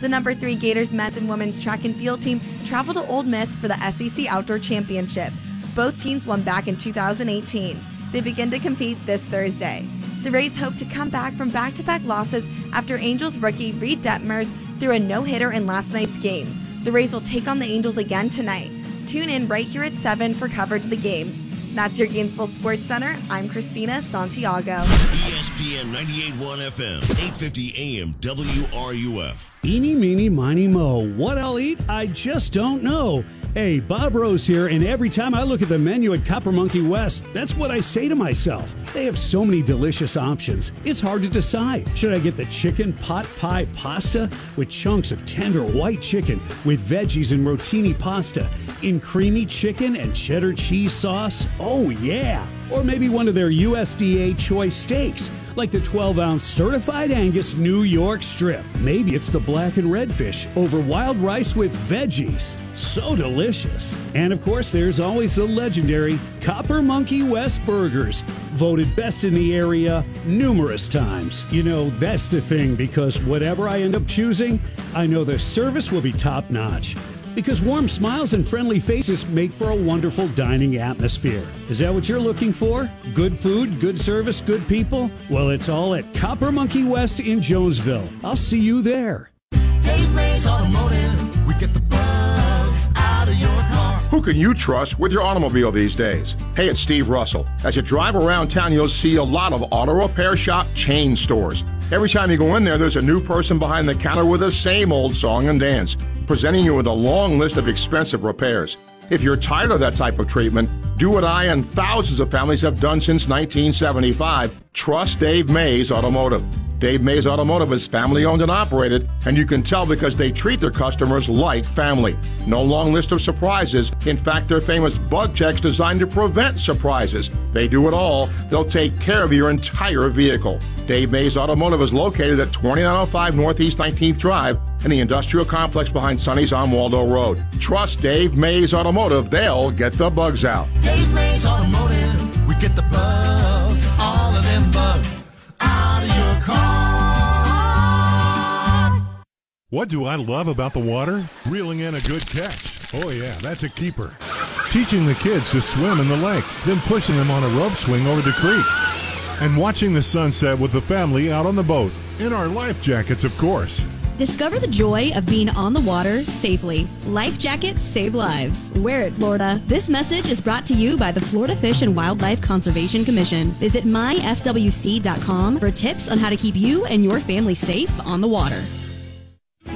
The number three Gators men's and women's track and field team traveled to Ole Miss for the SEC Outdoor Championship. Both teams won back in 2018. They begin to compete this Thursday. The Rays hope to come back from back to back losses after Angels rookie Reid Detmers threw a no hitter in last night's game. The Rays will take on the Angels again tonight. Tune in right here at 7 for coverage of the game. That's your Gainesville Sports Center. I'm Christina Santiago. ESPN 98.1 FM, 850 AM, WRUF. Eeny, meeny, miny, mo. What I'll eat, I just don't know. Hey, Bob Rose here, and every time I look at the menu at Copper Monkey West, that's what I say to myself. They have so many delicious options. It's hard to decide. Should I get the chicken pot pie pasta with chunks of tender white chicken with veggies and rotini pasta in creamy chicken and cheddar cheese sauce? Oh, yeah. Or maybe one of their USDA choice steaks like the 12 ounce certified Angus New York strip. Maybe it's the black and red fish over wild rice with veggies. So delicious. And of course, there's always the legendary Copper Monkey West Burgers, voted best in the area numerous times. You know, that's the thing because whatever I end up choosing, I know the service will be top notch. Because warm smiles and friendly faces make for a wonderful dining atmosphere. Is that what you're looking for? Good food, good service, good people? Well, it's all at Copper Monkey West in Jonesville. I'll see you there. Dave Mays Automotive. We get the Who can you trust with your automobile these days? Hey, it's Steve Russell. As you drive around town, you'll see a lot of auto repair shop chain stores. Every time you go in there, there's a new person behind the counter with the same old song and dance, presenting you with a long list of expensive repairs. If you're tired of that type of treatment, do what I and thousands of families have done since 1975. Trust Dave Mays Automotive. Dave Mays Automotive is family owned and operated, and you can tell because they treat their customers like family. No long list of surprises. In fact, their famous bug checks designed to prevent surprises. They do it all. They'll take care of your entire vehicle. Dave Mays Automotive is located at 2905 Northeast 19th Drive in the industrial complex behind Sunny's on Waldo Road. Trust Dave Mays Automotive. They'll get the bugs out. Dave Mays Automotive. We get the bugs, all of them bugs, What do I love about the water? Reeling in a good catch. Oh, yeah, that's a keeper. Teaching the kids to swim in the lake, then pushing them on a rope swing over the creek. And watching the sunset with the family out on the boat. In our life jackets, of course. Discover the joy of being on the water safely. Life jackets save lives. Wear it, Florida. This message is brought to you by the Florida Fish and Wildlife Conservation Commission. Visit myfwc.com for tips on how to keep you and your family safe on the water.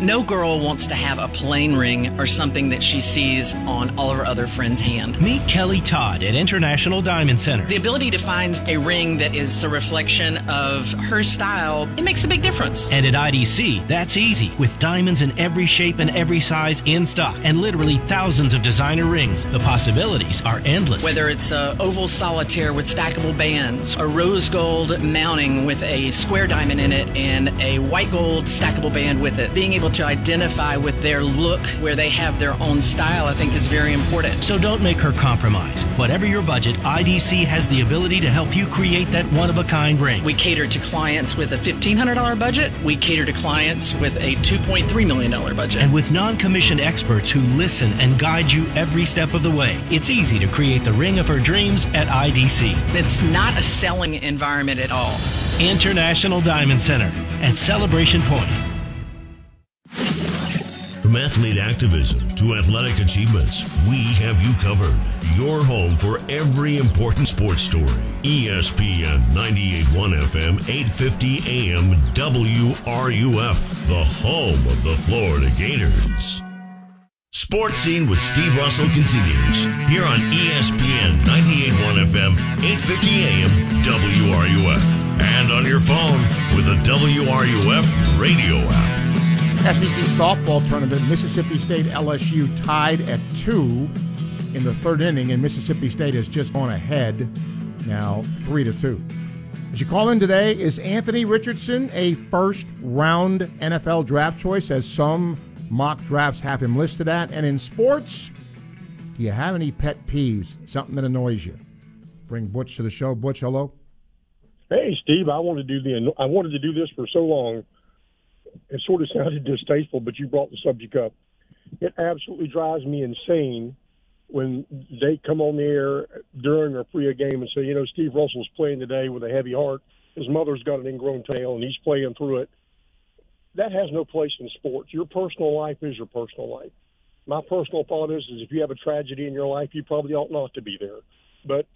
No girl wants to have a plain ring or something that she sees on all of her other friends' hand. Meet Kelly Todd at International Diamond Center. The ability to find a ring that is a reflection of her style, it makes a big difference. And at IDC, that's easy, with diamonds in every shape and every size in stock, and literally thousands of designer rings. The possibilities are endless. Whether it's a oval solitaire with stackable bands, a rose gold mounting with a square diamond in it, and a white gold stackable band with it, being able to identify with their look where they have their own style, I think is very important. So don't make her compromise. Whatever your budget, IDC has the ability to help you create that one of a kind ring. We cater to clients with a $1,500 budget. We cater to clients with a $2.3 million budget. And with non commissioned experts who listen and guide you every step of the way, it's easy to create the ring of her dreams at IDC. It's not a selling environment at all. International Diamond Center at Celebration Point. From athlete activism to athletic achievements, we have you covered. Your home for every important sports story. ESPN 98.1 FM, 850 AM, WRUF, the home of the Florida Gators. Sports Scene with Steve Russell continues here on ESPN 98.1 FM, 850 AM, WRUF, and on your phone with the WRUF radio app. SEC softball tournament, Mississippi State LSU tied at two in the third inning, and Mississippi State has just gone ahead now, three to two. As you call in today, is Anthony Richardson a first round NFL draft choice, as some mock drafts have him listed at? And in sports, do you have any pet peeves, something that annoys you? Bring Butch to the show. Butch, hello. Hey, Steve, I wanted to do the I wanted to do this for so long it sort of sounded distasteful, but you brought the subject up. It absolutely drives me insane when they come on the air during or pre a game and say, you know, Steve Russell's playing today with a heavy heart. His mother's got an ingrown tail and he's playing through it. That has no place in sports. Your personal life is your personal life. My personal thought is, is if you have a tragedy in your life, you probably ought not to be there. But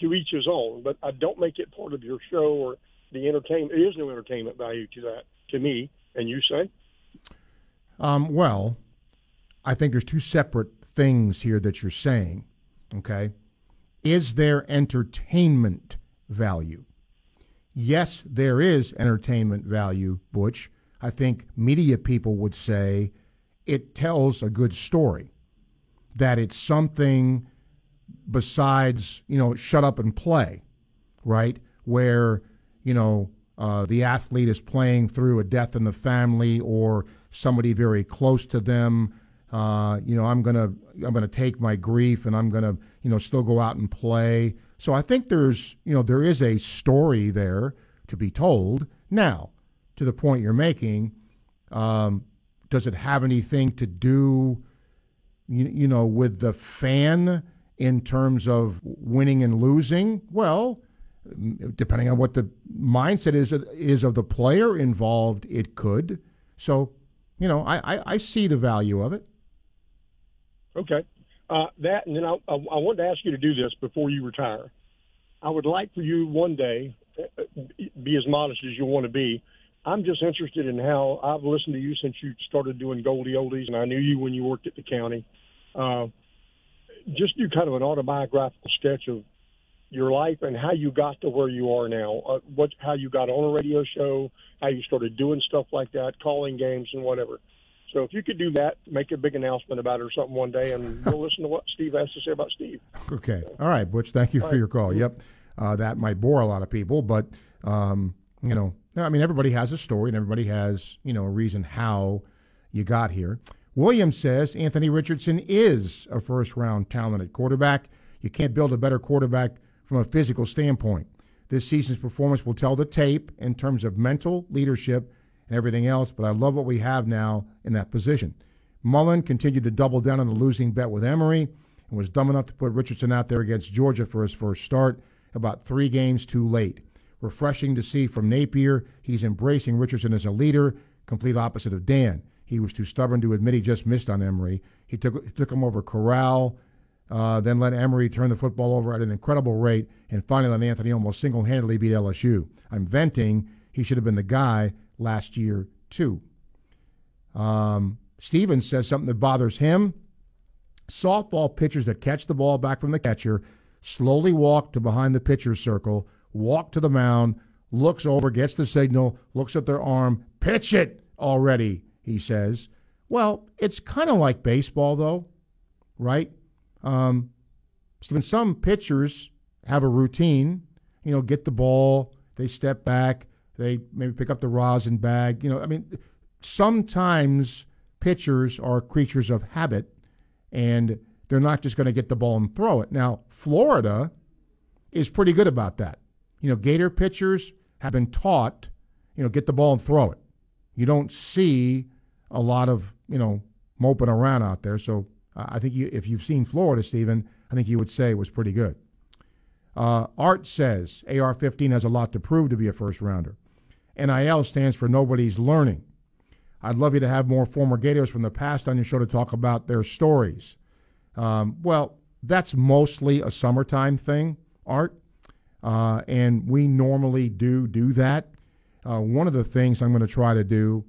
to each his own. But I don't make it part of your show or the entertainment. There is no entertainment value to that to me. And you say? Um, well, I think there's two separate things here that you're saying. Okay. Is there entertainment value? Yes, there is entertainment value, Butch. I think media people would say it tells a good story, that it's something besides, you know, shut up and play, right? Where, you know, uh, the athlete is playing through a death in the family or somebody very close to them. Uh, you know, I'm gonna I'm gonna take my grief and I'm gonna you know still go out and play. So I think there's you know there is a story there to be told. Now, to the point you're making, um, does it have anything to do, you, you know, with the fan in terms of winning and losing? Well, depending on what the mindset is is of the player involved, it could. So, you know, I, I, I see the value of it. Okay, uh, that and then I, I, I wanted to ask you to do this before you retire. I would like for you one day uh, be as modest as you want to be. I'm just interested in how I've listened to you since you started doing Goldie Oldies, and I knew you when you worked at the county. Uh, just do kind of an autobiographical sketch of your life and how you got to where you are now. Uh, what, how you got on a radio show, how you started doing stuff like that, calling games and whatever. So if you could do that, make a big announcement about it or something one day, and we'll listen to what Steve has to say about Steve. Okay. All right, Butch. Thank you All for right. your call. Yep. Uh, that might bore a lot of people, but um, you know, I mean, everybody has a story, and everybody has you know a reason how you got here. Williams says Anthony Richardson is a first round talented quarterback. You can't build a better quarterback from a physical standpoint. This season's performance will tell the tape in terms of mental leadership and everything else, but I love what we have now in that position. Mullen continued to double down on the losing bet with Emory and was dumb enough to put Richardson out there against Georgia for his first start, about three games too late. Refreshing to see from Napier, he's embracing Richardson as a leader, complete opposite of Dan. He was too stubborn to admit he just missed on Emory. He took, took him over Corral uh, then let Emory turn the football over at an incredible rate, and finally let Anthony almost single handedly beat LSU. I'm venting. He should have been the guy last year, too. Um, Stevens says something that bothers him. Softball pitchers that catch the ball back from the catcher slowly walk to behind the pitcher's circle, walk to the mound, looks over, gets the signal, looks at their arm, pitch it already, he says. Well, it's kind of like baseball, though, right? Um, Stephen, some pitchers have a routine. You know, get the ball, they step back, they maybe pick up the rosin bag. You know, I mean, sometimes pitchers are creatures of habit, and they're not just going to get the ball and throw it. Now, Florida is pretty good about that. You know, Gator pitchers have been taught, you know, get the ball and throw it. You don't see a lot of, you know, moping around out there. So I think you, if you've seen Florida, Stephen, I think you would say it was pretty good. Uh, Art says AR 15 has a lot to prove to be a first rounder. NIL stands for nobody's learning. I'd love you to have more former Gators from the past on your show to talk about their stories. Um, well, that's mostly a summertime thing, Art, uh, and we normally do do that. Uh, one of the things I'm going to try to do,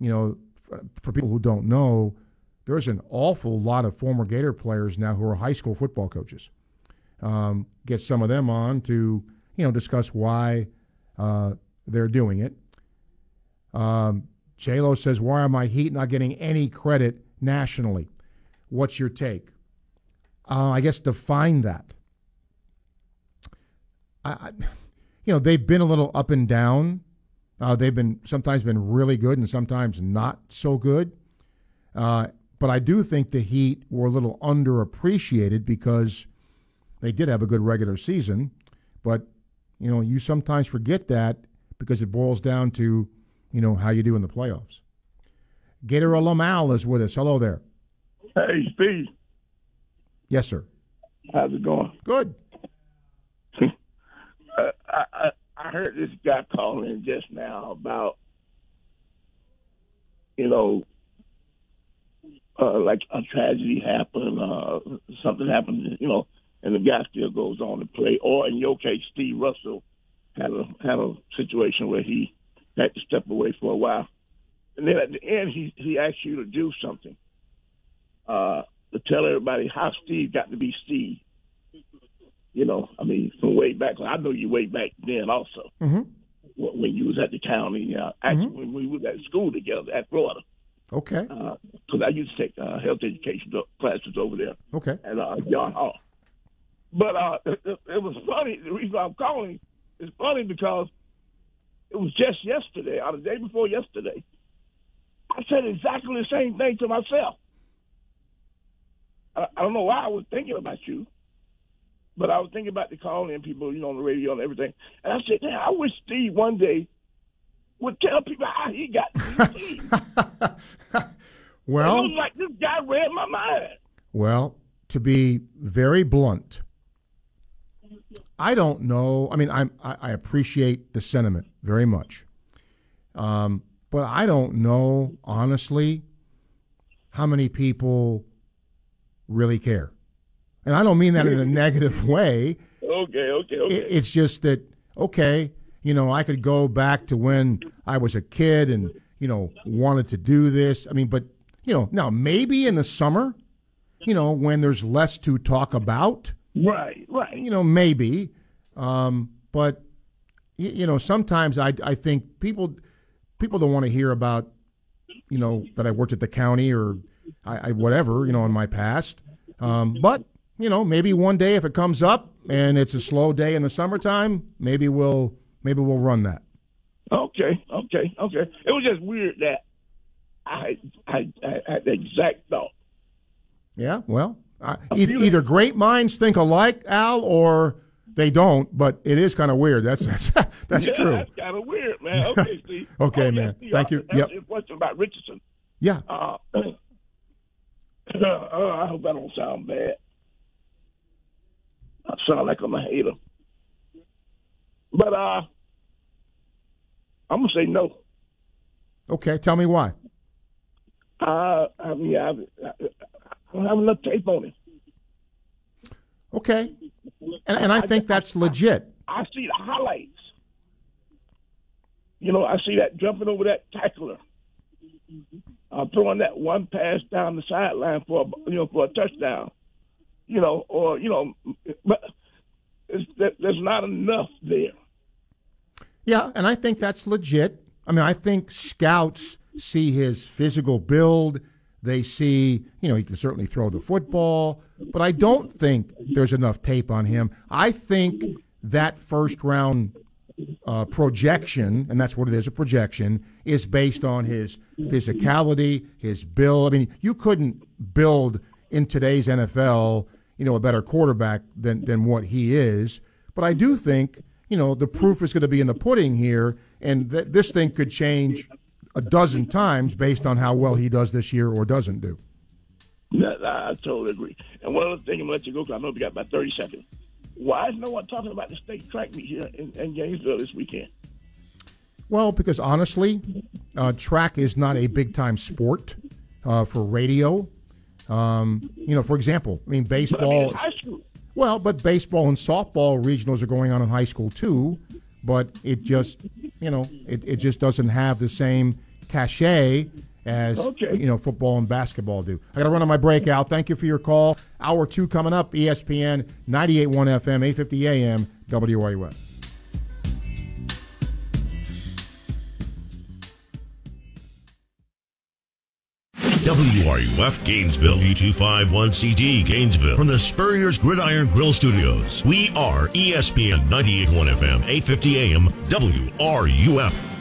you know, for, for people who don't know, there's an awful lot of former Gator players now who are high school football coaches. Um, get some of them on to, you know, discuss why uh, they're doing it. Um, J Lo says, "Why are my Heat not getting any credit nationally?" What's your take? Uh, I guess define that. I, I, you know, they've been a little up and down. Uh, they've been sometimes been really good and sometimes not so good. Uh, but I do think the Heat were a little underappreciated because they did have a good regular season. But you know, you sometimes forget that because it boils down to you know how you do in the playoffs. Gator Lamal is with us. Hello there. Hey, Steve. Yes, sir. How's it going? Good. uh, I, I I heard this guy calling just now about you know uh, like a tragedy happened, uh, something happened, you know, and the guy still goes on to play. Or in your case, Steve Russell had a had a situation where he had to step away for a while, and then at the end he he asked you to do something, uh, to tell everybody how Steve got to be Steve. You know, I mean, from way back. I know you way back then also. Mm-hmm. When you was at the county, uh, actually mm-hmm. when we was at school together at Florida. Okay. Because uh, I used to take uh, health education classes over there. Okay. At uh, John Hall. But uh, it, it was funny. The reason I'm calling is funny because it was just yesterday, or the day before yesterday. I said exactly the same thing to myself. I, I don't know why I was thinking about you, but I was thinking about the calling people, you know, on the radio and everything. And I said, "Man, I wish Steve one day would tell people how he got well, it was like this guy read my mind. Well, to be very blunt, I don't know. I mean, I'm, I, I appreciate the sentiment very much, um, but I don't know honestly how many people really care, and I don't mean that in a negative way. Okay, okay, okay. It, it's just that okay you know, I could go back to when I was a kid and, you know, wanted to do this. I mean, but, you know, now maybe in the summer, you know, when there's less to talk about. Right, right. You know, maybe. Um, but, you, you know, sometimes I, I think people people don't want to hear about, you know, that I worked at the county or I, I whatever, you know, in my past. Um, but, you know, maybe one day if it comes up and it's a slow day in the summertime, maybe we'll Maybe we'll run that. Okay, okay, okay. It was just weird that I I, I had the exact thought. Yeah, well, uh, either, either great minds think alike, Al, or they don't. But it is kind of weird. That's that's, that's yeah, true. That's kind of weird, man. Okay, Steve. okay, oh, man. Steve, Thank you. Yep. Yep. question about Richardson. Yeah. Uh, uh, I hope I don't sound bad. I sound like I'm a hater. But uh, I'm gonna say no. Okay, tell me why. Uh, I mean, I, I don't have enough tape on it. Okay, and, and I think that's legit. I, I see the highlights. You know, I see that jumping over that tackler, uh, throwing that one pass down the sideline for a, you know for a touchdown. You know, or you know, but there's not enough there. Yeah, and I think that's legit. I mean, I think scouts see his physical build. They see, you know, he can certainly throw the football, but I don't think there's enough tape on him. I think that first round uh, projection, and that's what it is a projection, is based on his physicality, his build. I mean, you couldn't build in today's NFL, you know, a better quarterback than, than what he is. But I do think you know, the proof is going to be in the pudding here, and th- this thing could change a dozen times based on how well he does this year or doesn't do. I, I totally agree. And one other thing, I'm going to let you go because I know we got about 30 seconds. Why is no one talking about the state track meet here in, in Gainesville this weekend? Well, because honestly, uh, track is not a big time sport uh, for radio. Um, you know, for example, I mean, baseball. But I mean, high school, well, but baseball and softball regionals are going on in high school too. But it just, you know, it, it just doesn't have the same cachet as Okay. you know football and basketball do. I got to run on my breakout. Thank you for your call. Hour two coming up. ESPN 98.1 FM, 8:50 AM, WRUF. WRUF Gainesville, U251CG Gainesville, from the Spurrier's Gridiron Grill Studios. We are ESPN 98.1 FM, 850 AM, WRUF.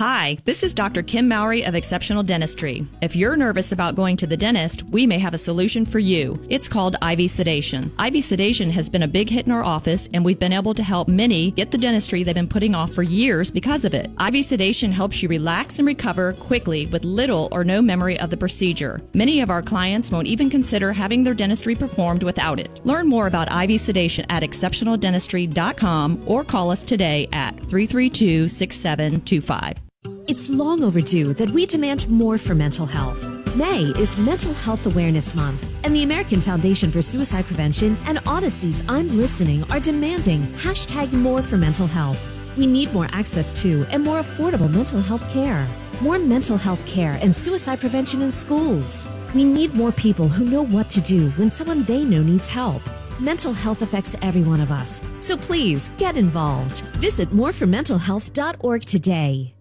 Hi, this is Dr. Kim Mowry of Exceptional Dentistry. If you're nervous about going to the dentist, we may have a solution for you. It's called IV sedation. IV sedation has been a big hit in our office, and we've been able to help many get the dentistry they've been putting off for years because of it. IV sedation helps you relax and recover quickly with little or no memory of the procedure. Many of our clients won't even consider having their dentistry performed without it. Learn more about IV sedation at exceptionaldentistry.com or call us today at 332 6725. It's long overdue that we demand more for mental health. May is Mental Health Awareness Month, and the American Foundation for Suicide Prevention and Audacy's I'm Listening are demanding hashtag more for mental health. We need more access to and more affordable mental health care, more mental health care and suicide prevention in schools. We need more people who know what to do when someone they know needs help. Mental health affects every one of us, so please get involved. Visit moreformentalhealth.org today.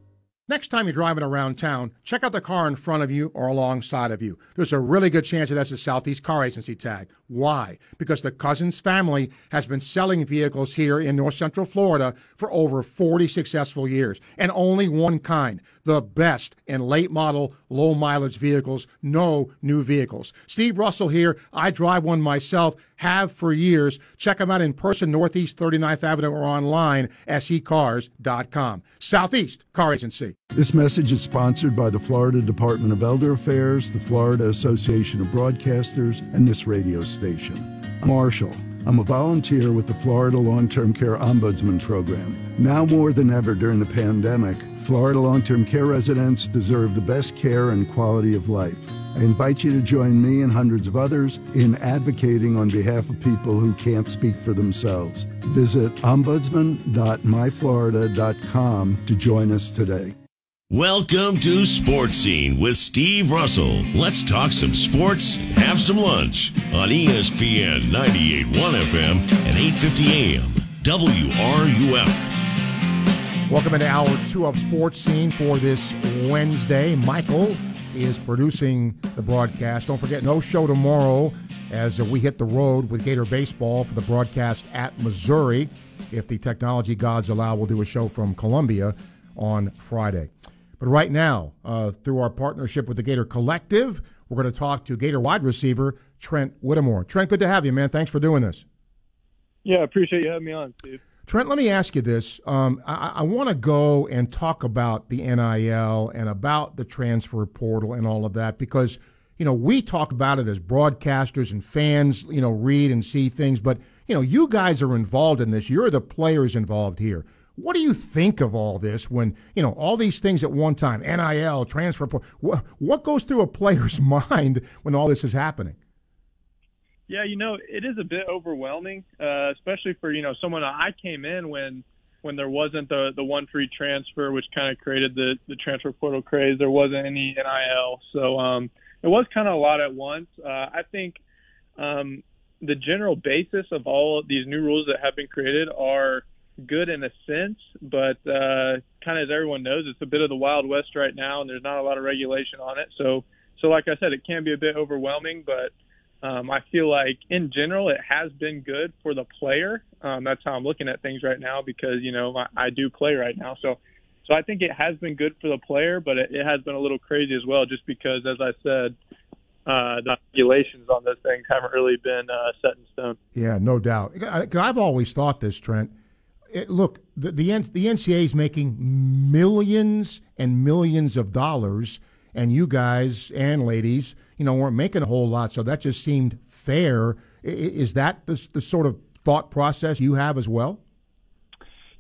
Next time you're driving around town, check out the car in front of you or alongside of you. There's a really good chance that that's a Southeast Car Agency tag. Why? Because the Cousins family has been selling vehicles here in North Central Florida for over 40 successful years, and only one kind, the best in late model, low mileage vehicles, no new vehicles. Steve Russell here. I drive one myself, have for years. Check them out in person, Northeast 39th Avenue, or online, secars.com. Southeast Car Agency. This message is sponsored by the Florida Department of Elder Affairs, the Florida Association of Broadcasters, and this radio station. I'm Marshall. I'm a volunteer with the Florida Long Term Care Ombudsman Program. Now more than ever during the pandemic, Florida long term care residents deserve the best care and quality of life. I invite you to join me and hundreds of others in advocating on behalf of people who can't speak for themselves. Visit ombudsman.myflorida.com to join us today. Welcome to Sports Scene with Steve Russell. Let's talk some sports and have some lunch on ESPN 98.1 FM and 8:50 AM. WRUF. Welcome into hour two of Sports Scene for this Wednesday. Michael is producing the broadcast. Don't forget, no show tomorrow as we hit the road with Gator Baseball for the broadcast at Missouri. If the technology gods allow, we'll do a show from Columbia on Friday. But right now, uh, through our partnership with the Gator Collective, we're going to talk to Gator wide receiver Trent Whittemore. Trent, good to have you, man. Thanks for doing this. Yeah, I appreciate you having me on, Steve. Trent, let me ask you this. Um, I, I want to go and talk about the NIL and about the transfer portal and all of that because, you know, we talk about it as broadcasters and fans, you know, read and see things, but, you know, you guys are involved in this. You're the players involved here. What do you think of all this when, you know, all these things at one time, NIL, transfer what, what goes through a player's mind when all this is happening? Yeah, you know, it is a bit overwhelming, uh, especially for you know someone. I came in when when there wasn't the the one free transfer, which kind of created the the transfer portal craze. There wasn't any NIL, so um, it was kind of a lot at once. Uh, I think um, the general basis of all of these new rules that have been created are good in a sense, but uh, kind of as everyone knows, it's a bit of the wild west right now, and there's not a lot of regulation on it. So, so like I said, it can be a bit overwhelming, but um, I feel like in general it has been good for the player. Um, that's how I'm looking at things right now because you know I, I do play right now, so so I think it has been good for the player, but it, it has been a little crazy as well, just because as I said, uh, the regulations on those things haven't really been uh, set in stone. Yeah, no doubt. 'Cause I've always thought this, Trent. It, look, the the, the NCAA is making millions and millions of dollars, and you guys and ladies, you know, weren't making a whole lot. So that just seemed fair. Is that the, the sort of thought process you have as well?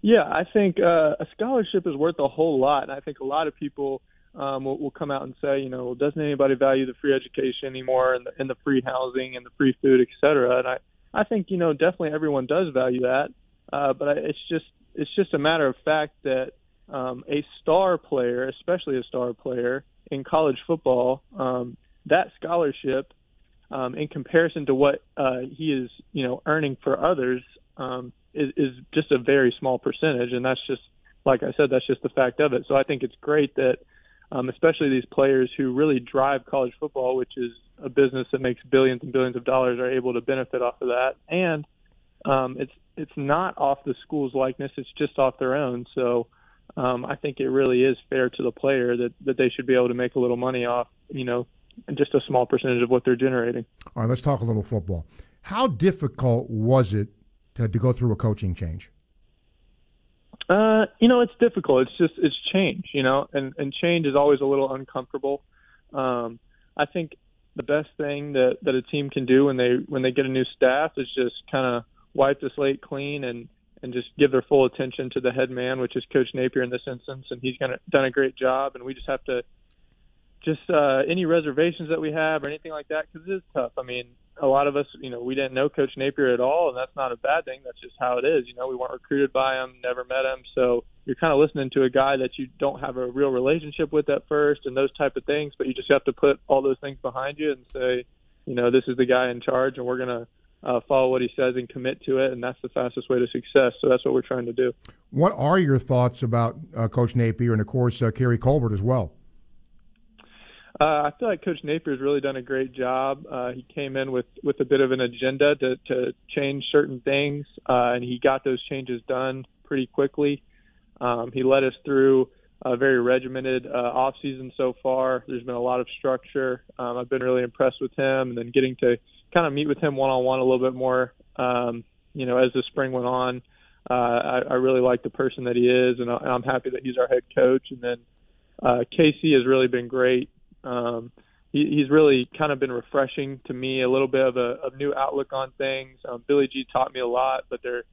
Yeah, I think uh, a scholarship is worth a whole lot, and I think a lot of people um, will, will come out and say, you know, well, doesn't anybody value the free education anymore and the, and the free housing and the free food, et cetera? And I, I think, you know, definitely everyone does value that. Uh, but it's just, it's just a matter of fact that um, a star player, especially a star player in college football, um, that scholarship, um, in comparison to what uh, he is, you know, earning for others, um, is, is just a very small percentage, and that's just, like I said, that's just the fact of it. So I think it's great that um, especially these players who really drive college football, which is a business that makes billions and billions of dollars, are able to benefit off of that. And um, it's it's not off the school's likeness; it's just off their own. So um, I think it really is fair to the player that that they should be able to make a little money off, you know, just a small percentage of what they're generating. All right, let's talk a little football. How difficult was it to, to go through a coaching change? Uh, you know, it's difficult. It's just it's change, you know, and and change is always a little uncomfortable. Um, I think the best thing that that a team can do when they when they get a new staff is just kind of wipe the slate clean and and just give their full attention to the head man, which is Coach Napier in this instance, and he's gonna done a great job, and we just have to just uh, any reservations that we have or anything like that because it is tough. I mean, a lot of us, you know, we didn't know Coach Napier at all, and that's not a bad thing. That's just how it is. You know, we weren't recruited by him, never met him, so you're kind of listening to a guy that you don't have a real relationship with at first, and those type of things. But you just have to put all those things behind you and say, you know, this is the guy in charge, and we're gonna uh, follow what he says and commit to it, and that's the fastest way to success. So that's what we're trying to do. What are your thoughts about uh, Coach Napier and, of course, uh, Keary Colbert as well? Uh, I feel like Coach Napier's really done a great job. Uh, he came in with with a bit of an agenda to to change certain things, uh, and he got those changes done pretty quickly. Um, he led us through a very regimented uh, off season so far. There's been a lot of structure. Um, I've been really impressed with him, and then getting to kind of meet with him one on one a little bit more. Um, you know, as the spring went on, uh, I, I really like the person that he is, and I'm happy that he's our head coach. And then uh, Casey has really been great. Um, he, he's really kind of been refreshing to me, a little bit of a, a new outlook on things. Um, Billy G taught me a lot, but they're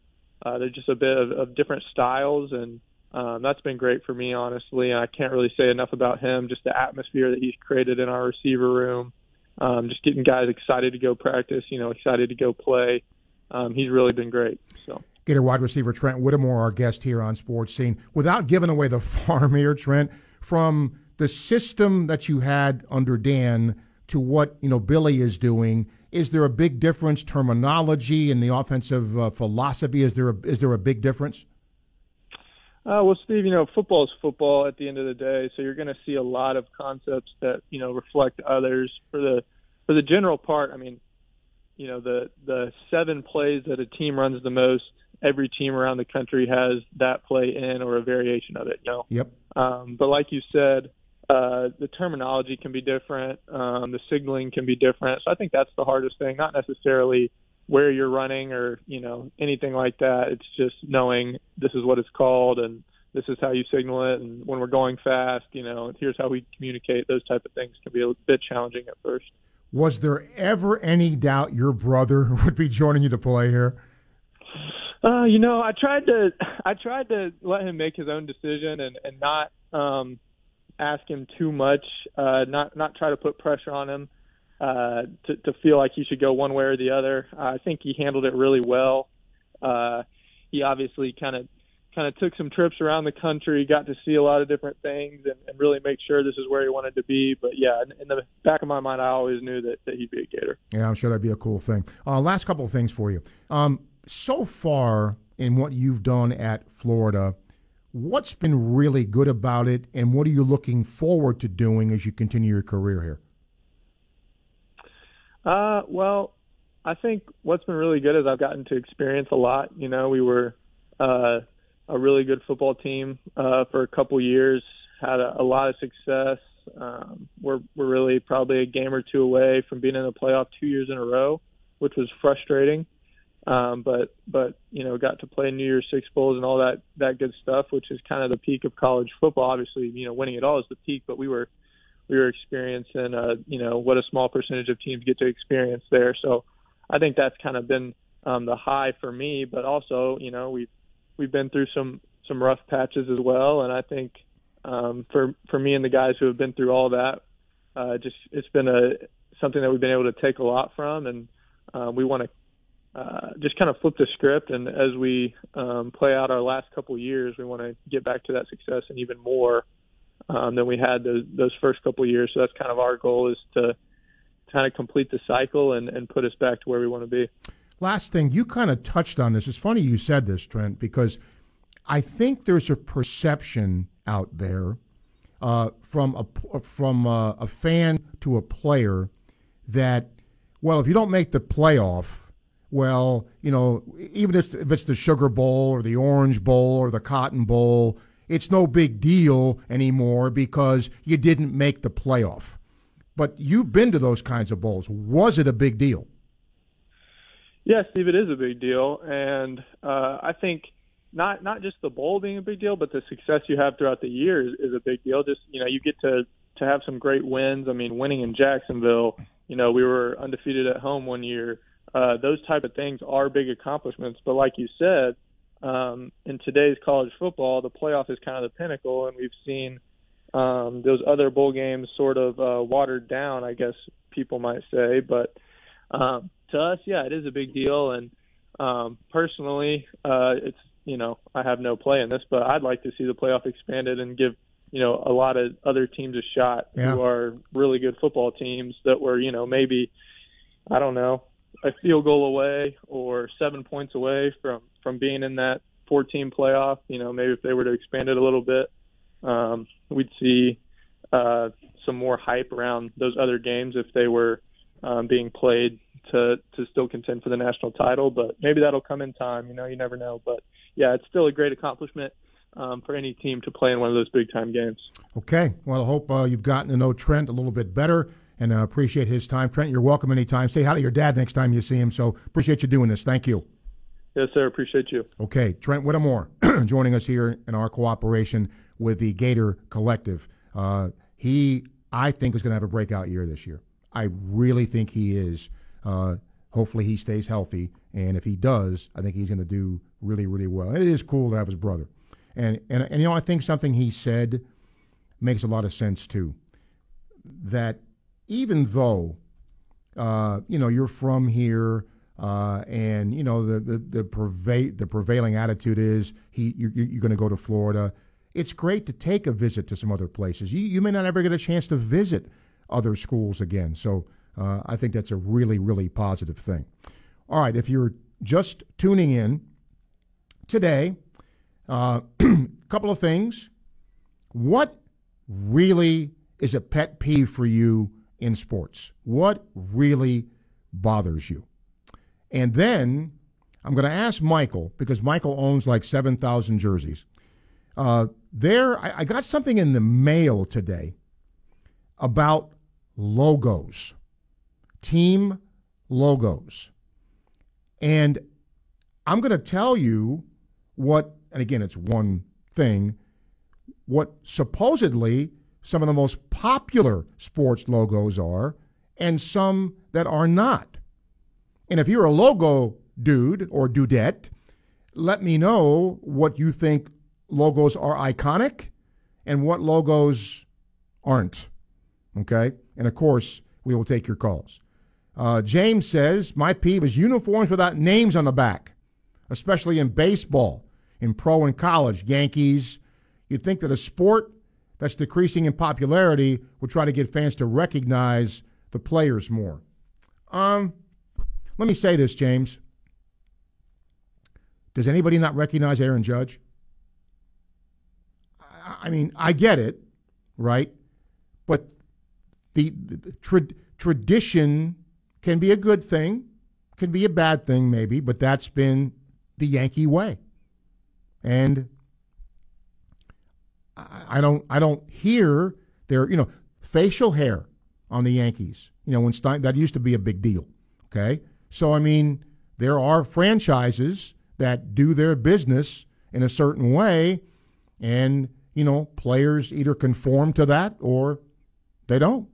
uh, they're just a bit of, of different styles, and um, that's been great for me, honestly. And I can't really say enough about him. Just the atmosphere that he's created in our receiver room, um, just getting guys excited to go practice, you know, excited to go play. Um, he's really been great. So. Gator wide receiver Trent Whittemore, our guest here on Sports Scene. Without giving away the farm here, Trent, from the system that you had under Dan to what you know Billy is doing. Is there a big difference terminology and the offensive uh, philosophy? Is there a, is there a big difference? Uh, well, Steve, you know, football is football at the end of the day, so you're going to see a lot of concepts that you know reflect others. For the for the general part, I mean, you know, the the seven plays that a team runs the most, every team around the country has that play in or a variation of it. You know. Yep. Um, but like you said, uh, the terminology can be different, um, the signaling can be different. So I think that's the hardest thing, not necessarily where you're running or you know anything like that. It's just knowing this is what it's called and this is how you signal it. And when we're going fast, you know, here's how we communicate. Those type of things can be a bit challenging at first. Was there ever any doubt your brother would be joining you to play here? Uh, you know, I tried to I tried to let him make his own decision and and not um ask him too much, uh, not not try to put pressure on him uh, to, to feel like he should go one way or the other. Uh, I think he handled it really well. Uh, he obviously kind of kind of took some trips around the country, got to see a lot of different things, and, and really make sure this is where he wanted to be. But yeah, in, in the back of my mind, I always knew that, that he'd be a Gator. Yeah, I'm sure that'd be a cool thing. Uh, last couple of things for you. Um, so far in what you've done at Florida, What's been really good about it, and what are you looking forward to doing as you continue your career here? Uh, well, I think what's been really good is I've gotten to experience a lot. You know, we were uh, a really good football team uh, for a couple years, had a, a lot of success. Um, we're we're really probably a game or two away from being in the playoff two years in a row, which was frustrating. Um, but but you know got to play New Year's Six bowls and all that that good stuff, which is kind of the peak of college football. Obviously, you know winning it all is the peak, but we were we were experiencing uh, you know what a small percentage of teams get to experience there. So I think that's kind of been um, the high for me. But also you know we've we've been through some some rough patches as well, and I think um, for for me and the guys who have been through all that, uh, just it's been a something that we've been able to take a lot from, and uh, we want to uh, just kind of flip the script. And as we um, play out our last couple years, we want to get back to that success and even more um, than we had those, those first couple of years. So that's kind of our goal is to kind of complete the cycle and, and put us back to where we want to be. Last thing, you kind of touched on this. It's funny you said this, Trent, because I think there's a perception out there uh, from a from a, a fan to a player that, well, if you don't make the playoff, well, you know, even if, if it's the Sugar Bowl or the Orange Bowl or the Cotton Bowl, it's no big deal anymore because you didn't make the playoff. But you've been to those kinds of bowls. Was it a big deal? Yeah, Steve, it is a big deal, and uh, I think not not just the bowl being a big deal, but the success you have throughout the year is, is a big deal. Just you know, you get to to have some great wins. I mean, winning in Jacksonville, you know, we were undefeated at home one year. Uh, those type of things are big accomplishments. But like you said, um, in today's college football, the playoff is kind of the pinnacle, and we've seen um, those other bowl games sort of uh, watered down, I guess people might say. But um, to us, yeah, it is a big deal. And um, personally, uh, it's you know I have no play in this, but I'd like to see the playoff expanded and give you know a lot of other teams a shot yeah. who are really good football teams that were you know maybe I don't know a field goal away or seven points away from from being in that 14 playoff. You know maybe if they were to expand it a little bit, um, we'd see uh, some more hype around those other games if they were um, being played to to still contend for the national title. But maybe that'll come in time. You know, you never know. But yeah, it's still a great accomplishment um, for any team to play in one of those big time games. Okay. Well, I hope uh, you've gotten to know Trent a little bit better and uh, appreciate his time. Trent, you're welcome anytime. Say hi to your dad next time you see him. So appreciate you doing this. Thank you. Yes, sir. Appreciate you. Okay. Trent Whittemore joining us here in our cooperation with the Gator Collective. Uh, he, I think, is going to have a breakout year this year. I really think he is. Uh, hopefully, he stays healthy, and if he does, I think he's going to do really, really well. It is cool to have his brother, and and and you know, I think something he said makes a lot of sense too. That even though, uh, you know, you're from here. Uh, and you know the the the, the prevailing attitude is he you're, you're going to go to Florida. It's great to take a visit to some other places. You you may not ever get a chance to visit other schools again. So uh, I think that's a really, really positive thing. All right, if you're just tuning in today, a uh, couple of things. What really is a pet peeve for you in sports? What really bothers you? And then I'm going to ask Michael, because Michael owns like 7,000 jerseys. Uh, there, I, I got something in the mail today about logos, team logos. And I'm going to tell you what, and again, it's one thing, what supposedly some of the most popular sports logos are, and some that are not. And if you're a logo dude or dudette, let me know what you think logos are iconic and what logos aren't. Okay? And of course, we will take your calls. Uh, James says, My peeve is uniforms without names on the back, especially in baseball, in pro and college, Yankees. You'd think that a sport that's decreasing in popularity would try to get fans to recognize the players more. Um, let me say this, James. Does anybody not recognize Aaron Judge? I mean, I get it, right? But the, the tra- tradition can be a good thing, can be a bad thing, maybe, but that's been the Yankee way. And I, don't, I don't hear their, you know, facial hair on the Yankees. You know, when Stein, that used to be a big deal. Okay, so I mean, there are franchises that do their business in a certain way, and you know, players either conform to that or they don't.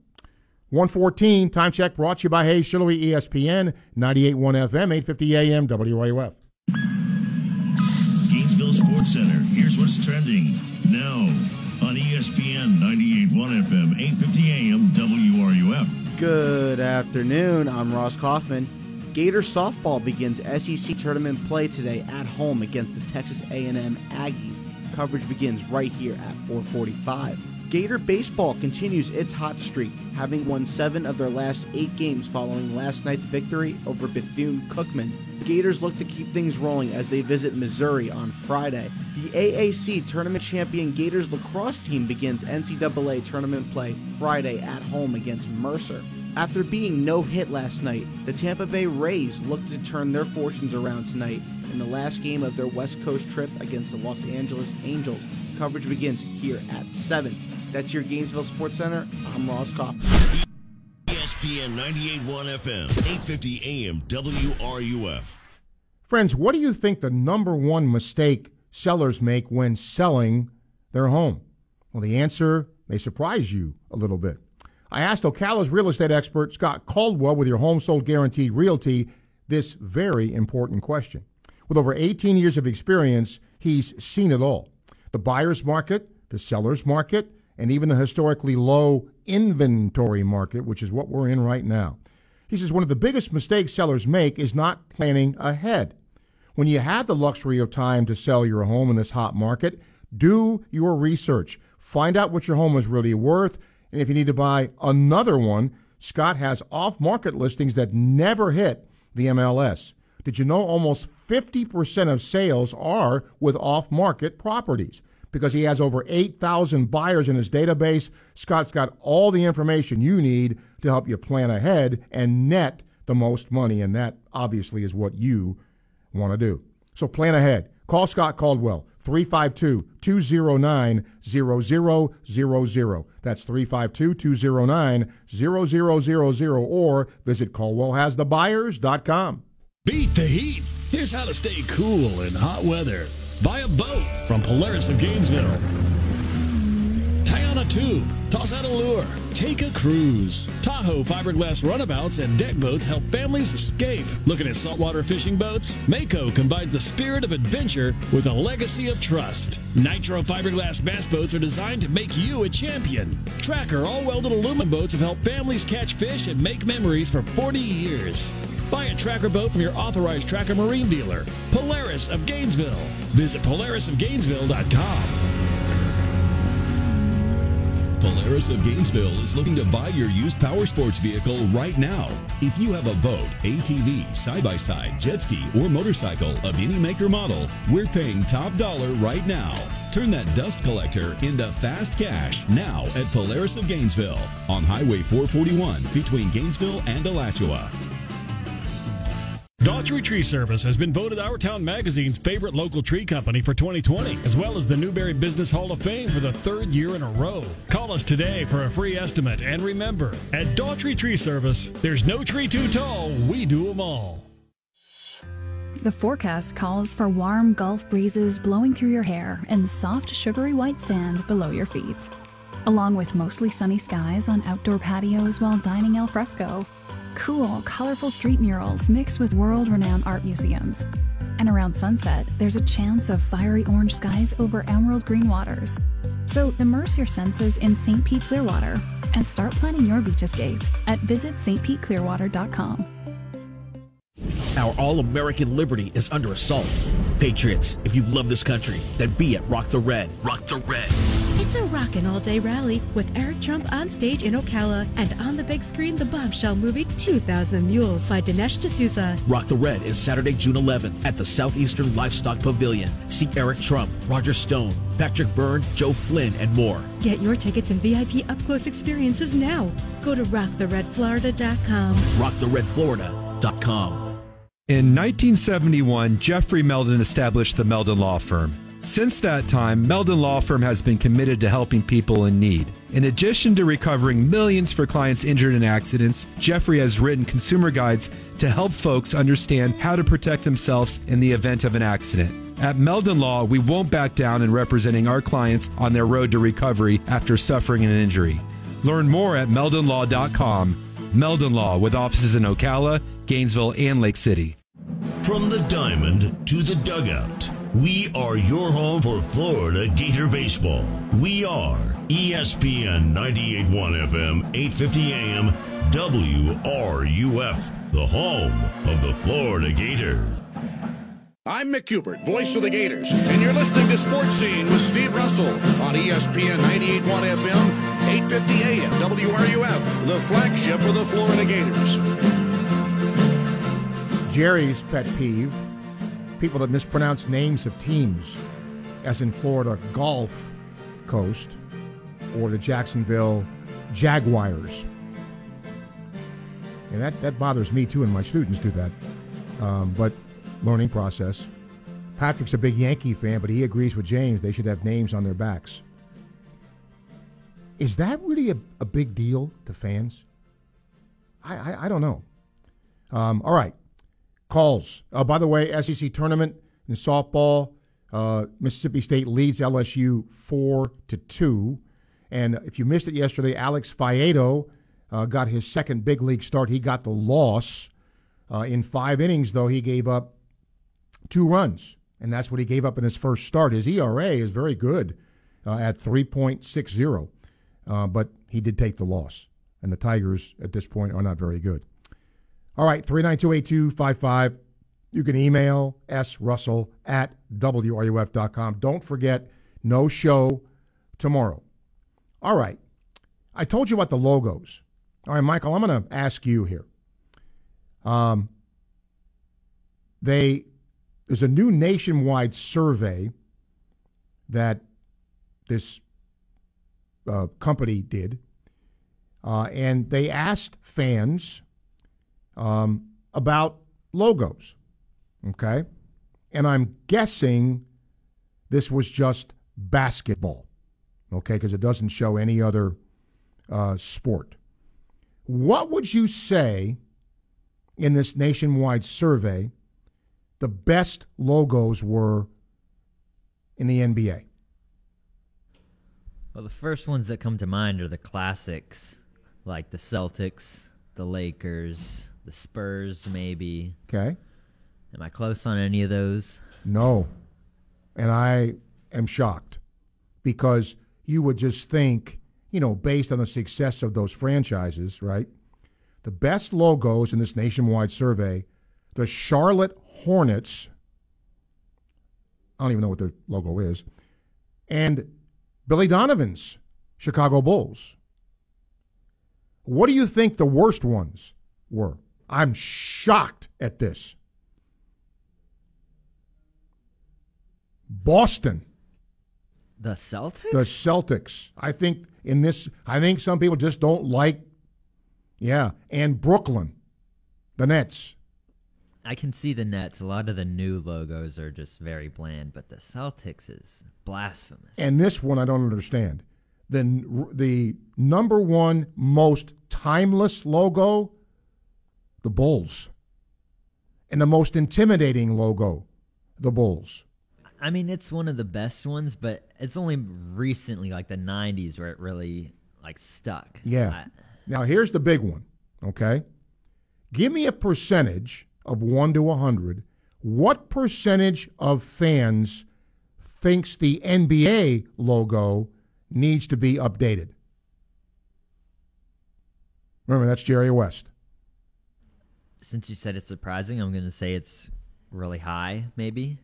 114, time check brought to you by Hayes Shillowy, ESPN, 98.1 FM, 850 AM, WRUF. Gainesville Sports Center, here's what's trending now. on ESPN 98.1 FM, 850 AM, WRUF. Good afternoon. I'm Ross Kaufman. Gator softball begins SEC tournament play today at home against the Texas A&M Aggies. Coverage begins right here at 445. Gator baseball continues its hot streak, having won seven of their last eight games following last night's victory over Bethune-Cookman. The Gators look to keep things rolling as they visit Missouri on Friday. The AAC tournament champion Gators lacrosse team begins NCAA tournament play Friday at home against Mercer. After being no hit last night, the Tampa Bay Rays look to turn their fortunes around tonight in the last game of their West Coast trip against the Los Angeles Angels. Coverage begins here at 7. That's your Gainesville Sports Center. I'm Ross Kaufman. ESPN 98.1 FM, 850 AM, WRUF. Friends, what do you think the number one mistake sellers make when selling their home? Well, the answer may surprise you a little bit. I asked Ocala's real estate expert, Scott Caldwell, with your home sold guaranteed realty, this very important question. With over 18 years of experience, he's seen it all the buyer's market, the seller's market, and even the historically low inventory market, which is what we're in right now. He says one of the biggest mistakes sellers make is not planning ahead. When you have the luxury of time to sell your home in this hot market, do your research. Find out what your home is really worth. And if you need to buy another one, Scott has off market listings that never hit the MLS. Did you know almost 50% of sales are with off market properties? Because he has over 8,000 buyers in his database. Scott's got all the information you need to help you plan ahead and net the most money, and that obviously is what you want to do. So plan ahead. Call Scott Caldwell, 352 209 0000. That's 352 209 0000, or visit CaldwellHasTheBuyers.com. Beat the heat. Here's how to stay cool in hot weather. Buy a boat from Polaris of Gainesville. Tie on a tube. Toss out a lure. Take a cruise. Tahoe fiberglass runabouts and deck boats help families escape. Looking at saltwater fishing boats? Mako combines the spirit of adventure with a legacy of trust. Nitro fiberglass bass boats are designed to make you a champion. Tracker all welded aluminum boats have helped families catch fish and make memories for 40 years. Buy a tracker boat from your authorized tracker marine dealer, Polaris of Gainesville. Visit polarisofgainesville.com. Polaris of Gainesville is looking to buy your used power sports vehicle right now. If you have a boat, ATV, side by side, jet ski, or motorcycle of any make or model, we're paying top dollar right now. Turn that dust collector into fast cash now at Polaris of Gainesville on Highway 441 between Gainesville and Alachua. Daughtry Tree Service has been voted Our Town Magazine's favorite local tree company for 2020, as well as the Newberry Business Hall of Fame for the third year in a row. Call us today for a free estimate, and remember, at Daughtry Tree Service, there's no tree too tall, we do them all. The forecast calls for warm Gulf breezes blowing through your hair and soft, sugary white sand below your feet, along with mostly sunny skies on outdoor patios while dining al fresco cool, colorful street murals mixed with world renowned art museums. And around sunset, there's a chance of fiery orange skies over emerald green waters. So immerse your senses in St. Pete Clearwater and start planning your beach escape at visitstpeteclearwater.com. Our all American liberty is under assault. Patriots, if you love this country, then be at Rock the Red. Rock the Red. It's a rockin' all day rally with Eric Trump on stage in Ocala and on the big screen, the bombshell movie 2000 Mules by Dinesh D'Souza. Rock the Red is Saturday, June 11th at the Southeastern Livestock Pavilion. See Eric Trump, Roger Stone, Patrick Byrne, Joe Flynn, and more. Get your tickets and VIP up close experiences now. Go to rocktheredflorida.com. Rocktheredflorida.com. In 1971, Jeffrey Meldon established the Meldon Law Firm. Since that time, Meldon Law Firm has been committed to helping people in need. In addition to recovering millions for clients injured in accidents, Jeffrey has written consumer guides to help folks understand how to protect themselves in the event of an accident. At Meldon Law, we won't back down in representing our clients on their road to recovery after suffering an injury. Learn more at meldonlaw.com. Meldon Law with offices in Ocala, Gainesville, and Lake City. From the diamond to the dugout We are your home for Florida Gator baseball. We are ESPN 98.1 FM, 8:50 AM, WRUF, the home of the Florida Gators. I'm Mick Hubert, voice of the Gators, and you're listening to Sports Scene with Steve Russell on ESPN 98.1 FM, 8:50 AM, WRUF, the flagship of the Florida Gators. Jerry's pet peeve people that mispronounce names of teams, as in Florida Gulf Coast or the Jacksonville Jaguars. And that, that bothers me too, and my students do that. Um, but learning process. Patrick's a big Yankee fan, but he agrees with James they should have names on their backs. Is that really a, a big deal to fans? I, I, I don't know. Um, all right. Calls. Uh, by the way, SEC tournament in softball, uh, Mississippi State leads LSU four to two. And if you missed it yesterday, Alex Faedo uh, got his second big league start. He got the loss uh, in five innings, though he gave up two runs, and that's what he gave up in his first start. His ERA is very good uh, at three point six zero, uh, but he did take the loss, and the Tigers at this point are not very good. All right, 3928255. You can email srussell at wruf.com. Don't forget, no show tomorrow. All right. I told you about the logos. All right, Michael, I'm going to ask you here. Um, they there's a new nationwide survey that this uh, company did, uh, and they asked fans um, about logos. Okay, and I'm guessing this was just basketball. Okay, because it doesn't show any other uh, sport. What would you say in this nationwide survey the best logos were in the NBA? Well, the first ones that come to mind are the classics, like the Celtics, the Lakers, the Spurs, maybe. Okay. Am I close on any of those? No. And I am shocked because you would just think, you know, based on the success of those franchises, right? The best logos in this nationwide survey, the Charlotte Hornets, I don't even know what their logo is, and Billy Donovan's Chicago Bulls. What do you think the worst ones were? I'm shocked at this. Boston. The Celtics? The Celtics. I think in this, I think some people just don't like, yeah, and Brooklyn, the Nets. I can see the Nets. A lot of the new logos are just very bland, but the Celtics is blasphemous. And this one I don't understand. The, the number one most timeless logo, the Bulls. And the most intimidating logo, the Bulls. I mean, it's one of the best ones, but it's only recently, like the '90s, where it really like stuck. Yeah. I- now here's the big one. Okay, give me a percentage of one to a hundred. What percentage of fans thinks the NBA logo needs to be updated? Remember, that's Jerry West. Since you said it's surprising, I'm going to say it's really high, maybe.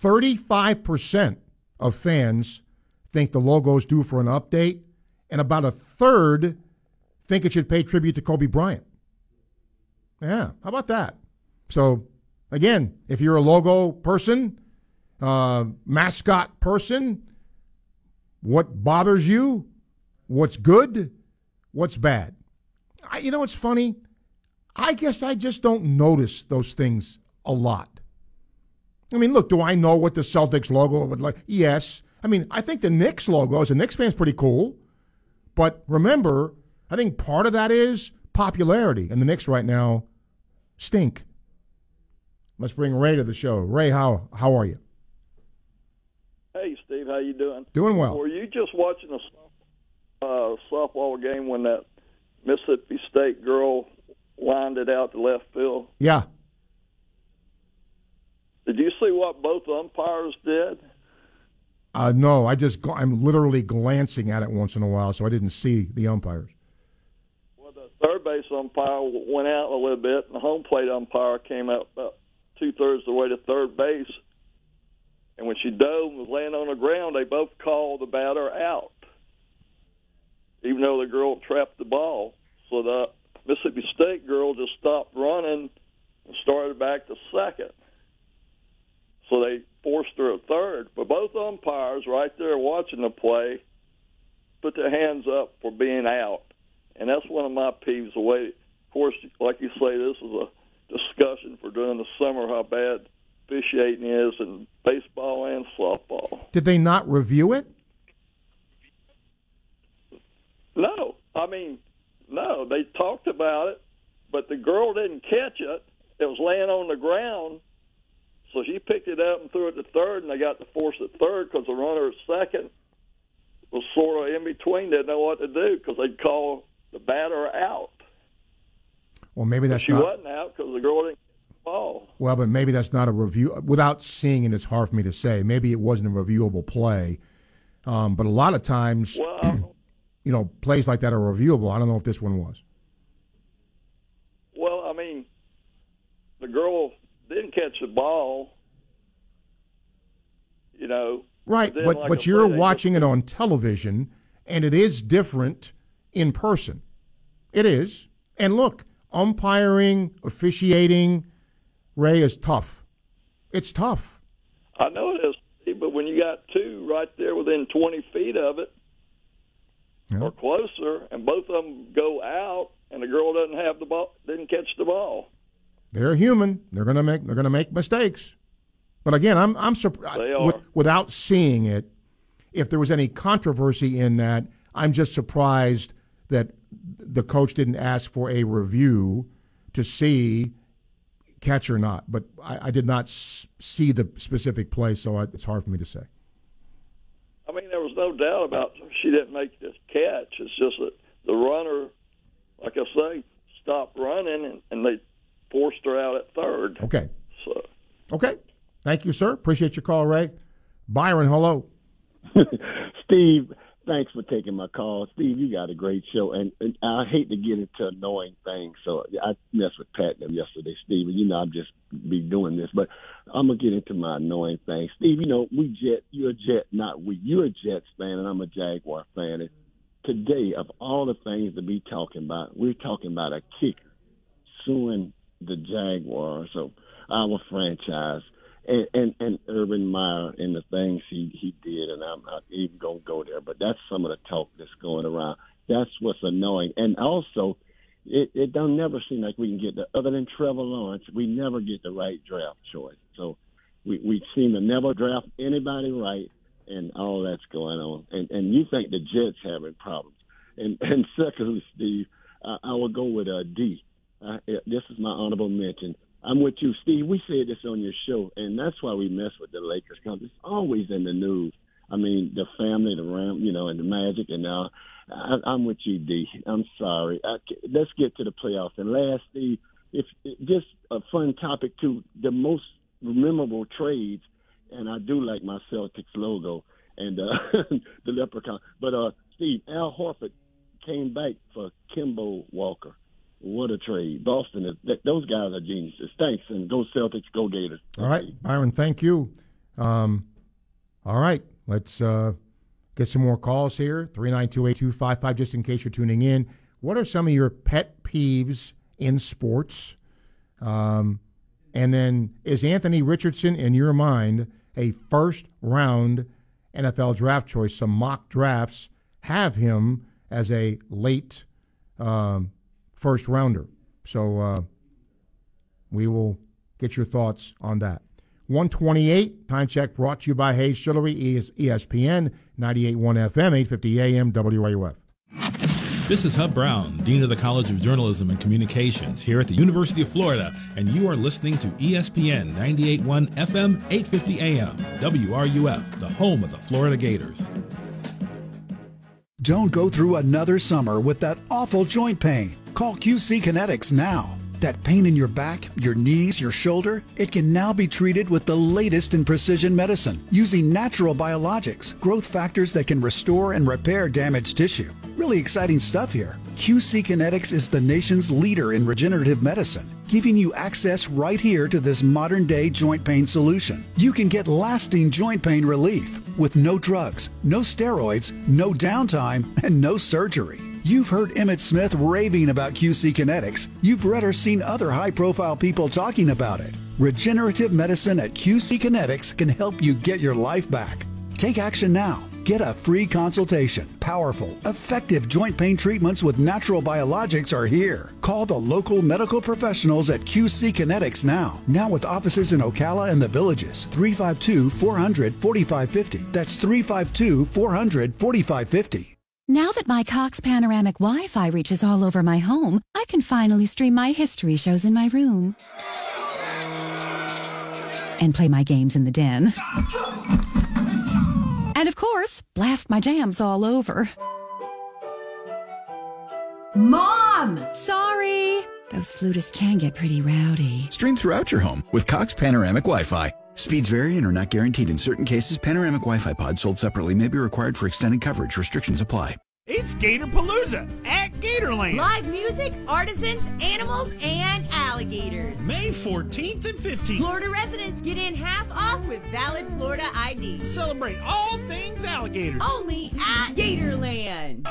35% of fans think the logo is due for an update, and about a third think it should pay tribute to Kobe Bryant. Yeah, how about that? So, again, if you're a logo person, uh, mascot person, what bothers you? What's good? What's bad? I, you know, it's funny. I guess I just don't notice those things a lot. I mean, look, do I know what the Celtics logo would like? Yes. I mean, I think the Knicks logo as a Knicks fan is pretty cool. But remember, I think part of that is popularity. And the Knicks right now stink. Let's bring Ray to the show. Ray, how how are you? Hey, Steve, how you doing? Doing well. Were you just watching a uh, softball game when that Mississippi State girl lined it out to left field? Yeah. Did you see what both umpires did? Uh, no, I just I'm literally glancing at it once in a while, so I didn't see the umpires. Well, the third base umpire went out a little bit, and the home plate umpire came out about two thirds of the way to third base. And when she dove and was laying on the ground, they both called the batter out, even though the girl trapped the ball. So the Mississippi State girl just stopped running and started back to second. So they forced her at third. But both umpires, right there watching the play, put their hands up for being out. And that's one of my peeves. The way, of course, like you say, this is a discussion for during the summer how bad officiating is in baseball and softball. Did they not review it? No, I mean, no. They talked about it, but the girl didn't catch it. It was laying on the ground, so she picked it up and threw it to third, and they got the force at third because the runner at second was sort of in between, didn't know what to do because they'd call the batter out. Well, maybe that's she not. wasn't out because the girl didn't ball. Well, but maybe that's not a review. Without seeing it, it's hard for me to say. Maybe it wasn't a reviewable play. Um, but a lot of times, Well, you know, plays like that are reviewable. I don't know if this one was. well, I mean, the girl didn't catch the ball. You know, Right, then, but like but you're watching it on television, and it is different in person. It is. And look, umpiring, officiating, Ray is tough. It's tough. I know it is, but when you got two right there within 20 feet of it or closer, and both of them go out, and the girl doesn't have the ball, didn't catch the ball. They're human. They're gonna make they're gonna make mistakes. But again, I'm I'm surprised are. without seeing it. If there was any controversy in that, I'm just surprised that the coach didn't ask for a review to see catch or not. But I, I did not s- see the specific play, so I, it's hard for me to say. I mean, there was no doubt about she didn't make the catch. It's just that the runner, like I say, stopped running, and, and they forced her out at third. Okay. So Okay. Thank you, sir. Appreciate your call, Ray. Byron, hello. Steve, thanks for taking my call. Steve, you got a great show, and, and I hate to get into annoying things, so I messed with Pat them yesterday, Steve, and you know I'm just be doing this, but I'm gonna get into my annoying things. Steve, you know we Jet, you're a Jet, not we. You're a Jets fan, and I'm a Jaguar fan. And today, of all the things to be talking about, we're talking about a kicker suing the Jaguars, so our franchise and, and Urban Meyer and the things he he did, and I'm not even gonna go there, but that's some of the talk that's going around. That's what's annoying, and also, it it don't never seem like we can get the other than Trevor Lawrence, we never get the right draft choice. So we we seem to never draft anybody right, and all that's going on. And and you think the Jets having problems? And and secondly, Steve, I, I will go with uh, D. Uh, this is my honorable mention. I'm with you, Steve. We said this on your show, and that's why we mess with the Lakers because it's always in the news. I mean, the family, the Ram, you know, and the Magic, and now I, I'm with you, D. I'm sorry. I, let's get to the playoffs. And lastly, if just a fun topic too, the most memorable trades, and I do like my Celtics logo and uh, the leprechaun. But uh, Steve, Al Horford came back for Kemba Walker. What a trade! Boston is th- those guys are geniuses. Thanks, and go Celtics, go Gators. All right, Byron, thank you. Um, all right, let's uh, get some more calls here. 392-8255, just in case you're tuning in. What are some of your pet peeves in sports? Um, and then is Anthony Richardson, in your mind, a first-round NFL draft choice? Some mock drafts have him as a late um, first rounder. So uh, we will get your thoughts on that. 128 time check brought to you by Hayes Chillery, ES- ESPN 98.1 FM, 850 AM, WRUF. This is Hub Brown, Dean of the College of Journalism and Communications here at the University of Florida, and you are listening to ESPN 98.1 FM, 850 AM, WRUF, the home of the Florida Gators. Don't go through another summer with that awful joint pain. Call QC Kinetix now. That pain in your back, your knees, your shoulder, it can now be treated with the latest in precision medicine using natural biologics, growth factors that can restore and repair damaged tissue. Really exciting stuff here. QC Kinetix is the nation's leader in regenerative medicine, giving you access right here to this modern day joint pain solution. You can get lasting joint pain relief with no drugs, no steroids, no downtime, and no surgery. You've heard Emmitt Smith raving about QC Kinetix. You've read or seen other high profile people talking about it. Regenerative medicine at QC Kinetix can help you get your life back. Take action now. Get a free consultation. Powerful, effective joint pain treatments with natural biologics are here. Call the local medical professionals at QC Kinetix now. Now with offices in Ocala and the villages. 352 400 4550. That's 352 400 4550. Now that my Cox panoramic Wi-Fi reaches all over my home, I can finally stream my history shows in my room. And play my games in the den. And of course, blast my jams all over. Mom! Sorry! Those flutists can get pretty rowdy. Stream throughout your home with Cox Panoramic Wi-Fi. Speeds vary and are not guaranteed in certain cases. Panoramic Wi-Fi pods sold separately may be required for extended coverage. Restrictions apply. It's Gator Palooza at Gatorland. Live music, artisans, animals, and alligators. May 14th and 15th. Florida residents get in half off with valid Florida ID. Celebrate all things alligators. Only at Gatorland.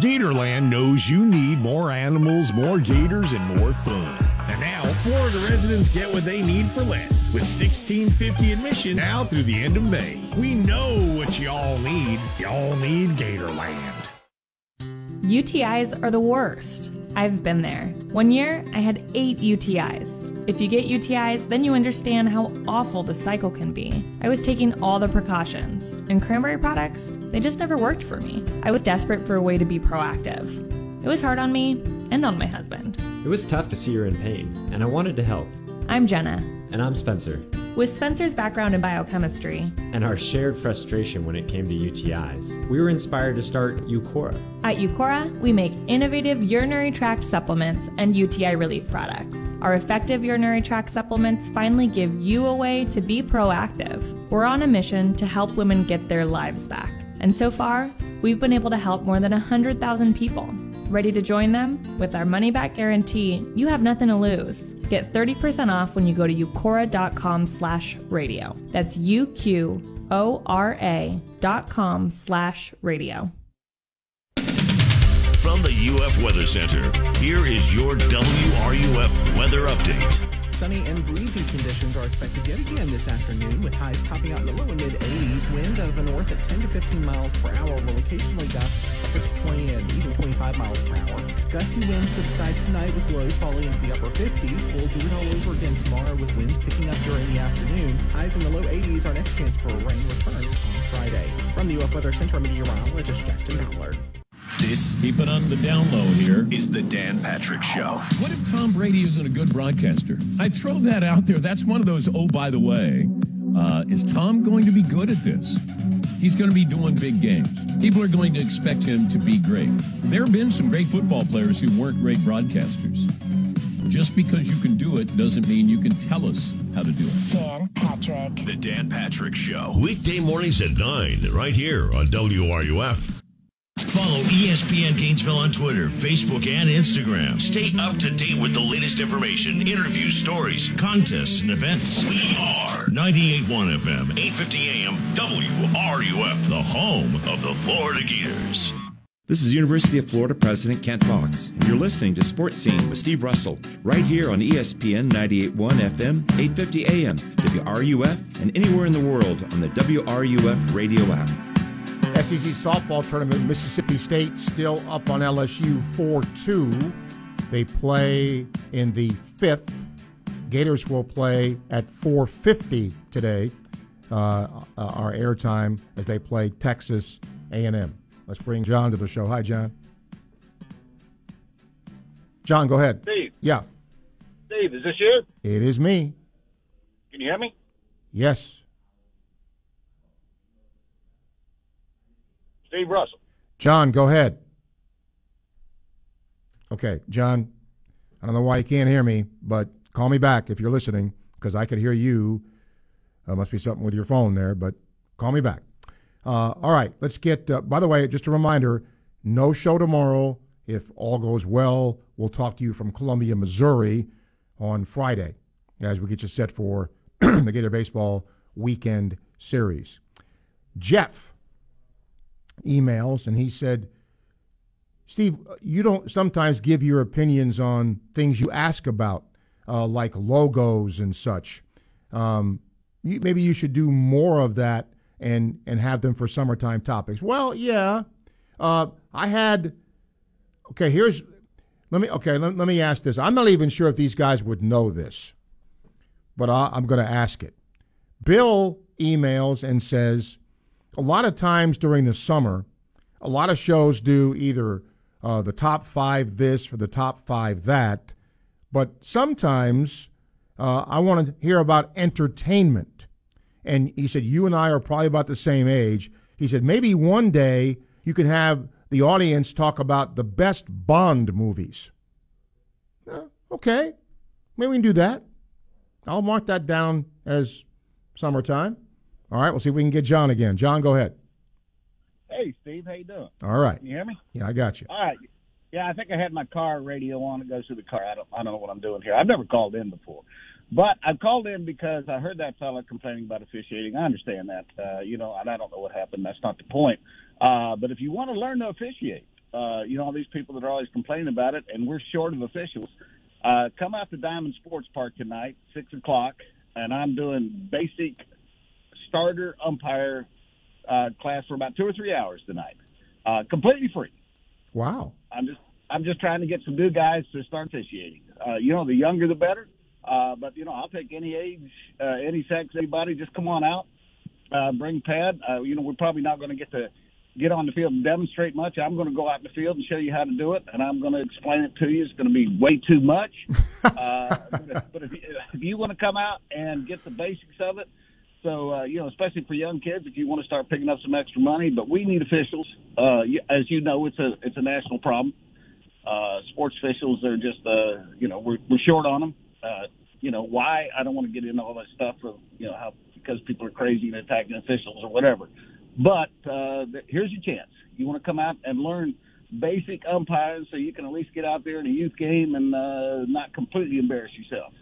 Gatorland knows you need more animals, more gators, and more fun. And now, Florida residents get what they need for less with 1650 admission now through the end of May. We know what y'all need. Y'all need Gatorland. UTIs are the worst. I've been there. One year, I had eight UTIs. If you get UTIs, then you understand how awful the cycle can be. I was taking all the precautions, and cranberry products, they just never worked for me. I was desperate for a way to be proactive. It was hard on me and on my husband. It was tough to see her in pain, and I wanted to help. I'm Jenna. And I'm Spencer. With Spencer's background in biochemistry and our shared frustration when it came to UTIs, we were inspired to start Uqora. At Uqora, we make innovative urinary tract supplements and UTI relief products. Our effective urinary tract supplements finally give you a way to be proactive. We're on a mission to help women get their lives back. And so far, we've been able to help more than 100,000 people. Ready to join them? With our money back guarantee, you have nothing to lose. Get 30% off when you go to uqora.com slash radio. That's U-Q-O-R-A dot com slash radio. From the UF Weather Center, here is your WRUF weather update. Sunny and breezy conditions are expected yet again this afternoon, with highs topping out in the low and mid 80s. Winds out of the north at 10 to 15 miles per hour will occasionally gust upwards 20 and even 25 miles per hour. Gusty winds subside tonight with lows falling into the upper 50s. We'll do it all over again tomorrow with winds picking up during the afternoon. Highs in the low 80s. Our next chance for rain returns on Friday. From the UF Weather Center, meteorologist Justin Ballard. This, keep it on the down low here, is the Dan Patrick Show. What if Tom Brady isn't a good broadcaster? I throw that out there. That's one of those, oh, by the way, uh, is Tom going to be good at this? He's going to be doing big games. People are going to expect him to be great. There have been some great football players who weren't great broadcasters. Just because you can do it doesn't mean you can tell us how to do it. Dan Patrick. The Dan Patrick Show. Weekday mornings at 9, right here on WRUF. Follow ESPN Gainesville on Twitter, Facebook, and Instagram. Stay up to date with the latest information, interviews, stories, contests, and events. We are 98.1 FM, 850 AM, WRUF, the home of the Florida Gators. This is University of Florida President Kent Fox, and you're listening to Sports Scene with Steve Russell, right here on ESPN 98.1 FM, 850 AM, WRUF, and anywhere in the world on the WRUF radio app. SEC softball tournament, Mississippi State still up on LSU 4 2. They play in the fifth. Gators will play at 4:50 today. Uh, our airtime as they play Texas A&M. Let's bring John to the show. Hi, John. John, go ahead. Steve. Yeah. Steve, is this you? It is me. Can you hear me? Yes. Steve Russell. John, go ahead. Okay, John, I don't know why you can't hear me, but call me back if you're listening because I could hear you. Uh, must be something with your phone there, but call me back. Uh, all right, let's get. Uh, by the way, just a reminder: no show tomorrow. If all goes well, we'll talk to you from Columbia, Missouri, on Friday as we get you set for the Gator Baseball Weekend Series. Jeff emails and he said, Steve, you don't sometimes give your opinions on things you ask about, uh, like logos and such. Um, you, maybe you should do more of that and and have them for summertime topics. Well, yeah, uh, I had. Okay, here's. Let me. Okay, let, let me ask this. I'm not even sure if these guys would know this, but I, I'm going to ask it. Bill emails and says, a lot of times during the summer, a lot of shows do either uh, the top five this or the top five that, but sometimes uh, I want to hear about entertainment. And he said, You and I are probably about the same age. He said, Maybe one day you can have the audience talk about the best Bond movies. Uh, okay, maybe we can do that. I'll mark that down as summertime. All right, we'll see if we can get John again. John, go ahead. Hey, Steve, how you doing? All right. Can you hear me? Yeah, I got you. All right. Yeah, I think I had my car radio on. It goes through the car. I don't, I don't know what I'm doing here. I've never called in before, but I've called in because I heard that fella complaining about officiating. I understand that, uh, you know, and I don't know what happened. That's not the point. Uh, but if you want to learn to officiate, uh, you know, all these people that are always complaining about it, and we're short of officials. Uh, come out to Diamond Sports Park tonight, six o'clock, and I'm doing basic starter umpire uh, class for about two or three hours tonight, uh, completely free. Wow. I'm just I'm just trying to get some new guys to start officiating. Uh, you know, the younger the better. Uh, but you know, I'll take any age, uh, any sex, anybody. Just come on out, uh, bring pad. Uh, you know, we're probably not going to get to get on the field and demonstrate much. I'm going to go out in the field and show you how to do it, and I'm going to explain it to you. It's going to be way too much. uh, but if, but if if you want to come out and get the basics of it, so uh, you know, especially for young kids, if you want to start picking up some extra money, but we need officials. Uh, as you know, it's a it's a national problem. Uh, sports officials are just uh, you know we're we're short on them. Uh, you know why? I don't want to get into all that stuff of you know how because people are crazy and attacking officials or whatever. But uh, here's your chance. You want to come out and learn basic umpiring so you can at least get out there in a youth game and uh, not completely embarrass yourself.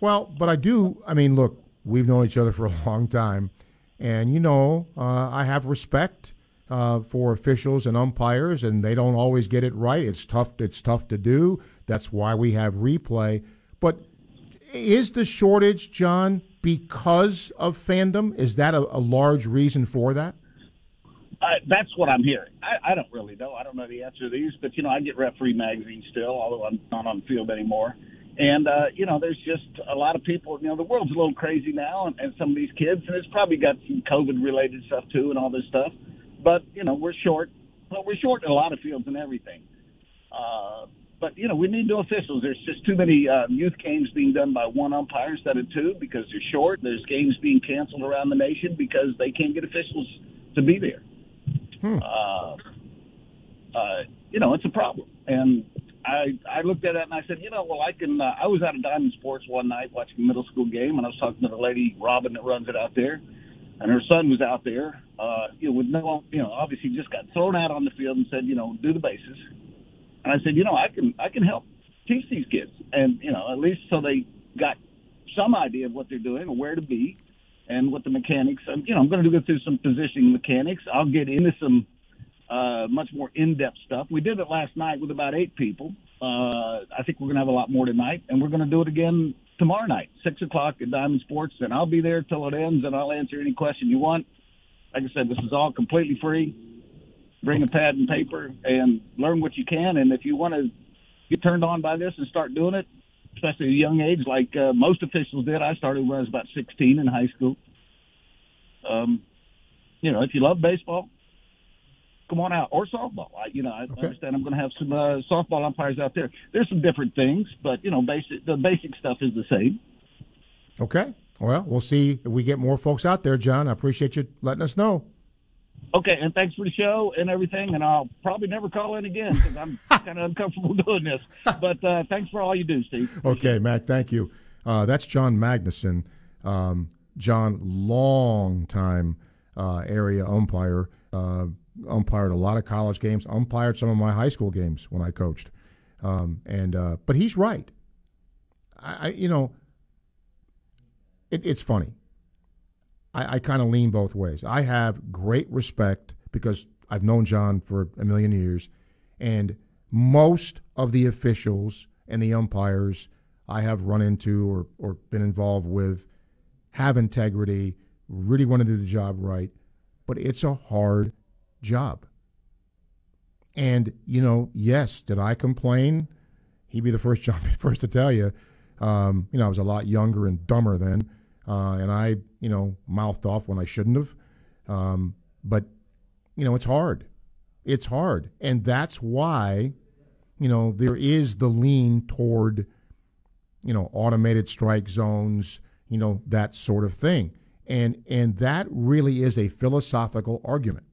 Well, but I do. I mean, look, we've known each other for a long time, and you know, uh, I have respect uh, for officials and umpires, and they don't always get it right. It's tough. It's tough to do. That's why we have replay. But is the shortage, John, because of fandom? Is that a, a large reason for that? Uh, that's what I'm hearing. I, I don't really know. I don't know the answer to these, but you know, I get referee magazine still, although I'm not on field anymore. And uh, you know, there's just a lot of people. You know, the world's a little crazy now, and, and some of these kids, and it's probably got some COVID-related stuff too, and all this stuff. But you know, we're short. Well, we're short in a lot of fields and everything. Uh, but you know, we need new officials. There's just too many uh, youth games being done by one umpire instead of two because they're short. There's games being canceled around the nation because they can't get officials to be there. Hmm. Uh, uh, you know, it's a problem. And I I looked at it and I said, you know, well, I can. Uh, I was out of Diamond Sports one night watching a middle school game, and I was talking to the lady Robin that runs it out there, and her son was out there. Uh, you know, with no, you know, obviously just got thrown out on the field and said, you know, do the bases. And I said, you know, I can I can help teach these kids, and you know, at least so they got some idea of what they're doing or where to be, and what the mechanics. Um, you know, I'm going to go through some positioning mechanics. I'll get into some uh, much more in-depth stuff. We did it last night with about eight people. Uh, I think we're going to have a lot more tonight, and we're going to do it again tomorrow night, six o'clock at Diamond Sports, and I'll be there till it ends, and I'll answer any question you want. Like I said, this is all completely free bring a pad and paper and learn what you can. And if you want to get turned on by this and start doing it, especially at a young age, like uh, most officials did, I started when I was about 16 in high school. Um, you know, if you love baseball, come on out or softball. I, you know, I okay. understand I'm going to have some uh, softball umpires out there. There's some different things, but you know, basic the basic stuff is the same. Okay. Well, we'll see if we get more folks out there, John. I appreciate you letting us know. Okay, and thanks for the show and everything. And I'll probably never call in again because I'm kind of uncomfortable doing this. But uh, thanks for all you do, Steve. Okay, Matt, thank you. Uh, that's John Magnuson. Um, John, long time uh, area umpire, uh, umpired a lot of college games, umpired some of my high school games when I coached. Um, and uh, but he's right. I, I you know, it, it's funny. I, I kind of lean both ways. I have great respect because I've known John for a million years, and most of the officials and the umpires I have run into or, or been involved with have integrity, really want to do the job right, but it's a hard job. And, you know, yes, did I complain? He'd be the first John first to tell you. Um, you know, I was a lot younger and dumber then, uh, and I, you know, mouthed off when I shouldn't have. Um, but, you know, it's hard. It's hard. And that's why, you know, there is the lean toward, you know, automated strike zones, you know, that sort of thing. And and that really is a philosophical argument.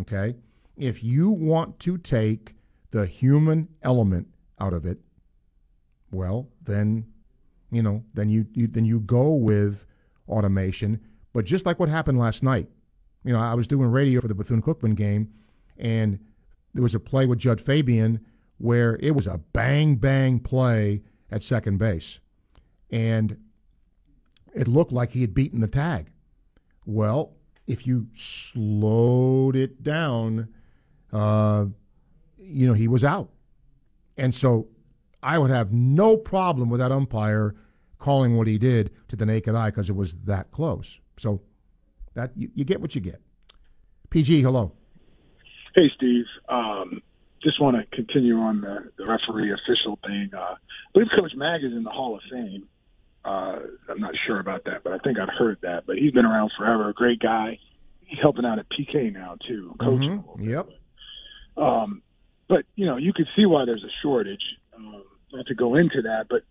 Okay? If you want to take the human element out of it, well, then you know, then you, you then you go with automation. But just like what happened last night, you know, I was doing radio for the Bethune Cookman game, and there was a play with Jud Fabian where it was a bang bang play at second base, and it looked like he had beaten the tag. Well, if you slowed it down, uh, you know, he was out. And so I would have no problem with that umpire calling what he did to the naked eye because it was that close. So that you, you, get what you get. PG, hello. Hey, Steve. Um, just want to continue on the, the referee official thing. Uh, I believe Coach Mag is in the Hall of Fame. Uh, I'm not sure about that, but I think I've heard that. But he's been around forever. A great guy. He's helping out at PK now too, coaching. Mm-hmm. Yep. Um, but you know, you can see why there's a shortage. Um, not to go into that, but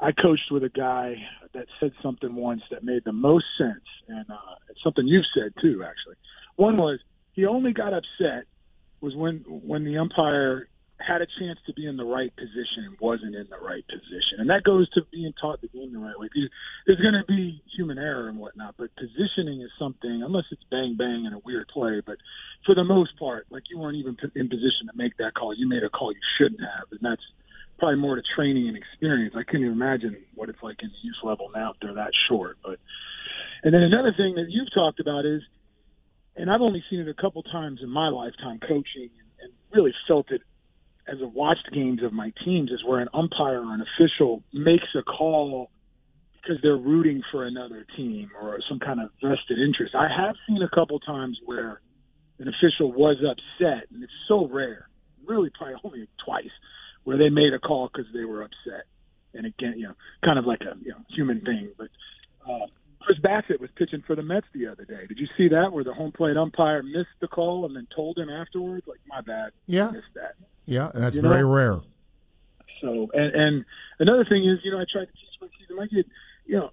I coached with a guy that said something once that made the most sense, and uh, it's something you've said too, actually. One was he only got upset was when when the umpire had a chance to be in the right position and wasn't in the right position. And that goes to being taught the game the right way. There's going to be human error and whatnot, but positioning is something, unless it's bang bang and a weird play, but for the most part, like you weren't even in position to make that call. You made a call you shouldn't have. And that's probably more to training and experience. I couldn't even imagine what it's like in the youth level now if they're that short. But and then another thing that you've talked about is, and I've only seen it a couple times in my lifetime coaching, and, and really felt it as I've watched games of my teams, is where an umpire or an official makes a call because they're rooting for another team or some kind of vested interest. I have seen a couple times where an official was upset, and it's so rare, really probably only twice, where they made a call because they were upset. And again, you know, kind of like a you know human thing. But uh, Chris Bassitt was pitching for the Mets the other day. Did you see that where the home plate umpire missed the call and then told him afterwards, like, "My bad, yeah, I missed that." Yeah, and that's you very know? rare. So, and and another thing is, you know, I tried to teach my kids, my kid, you know,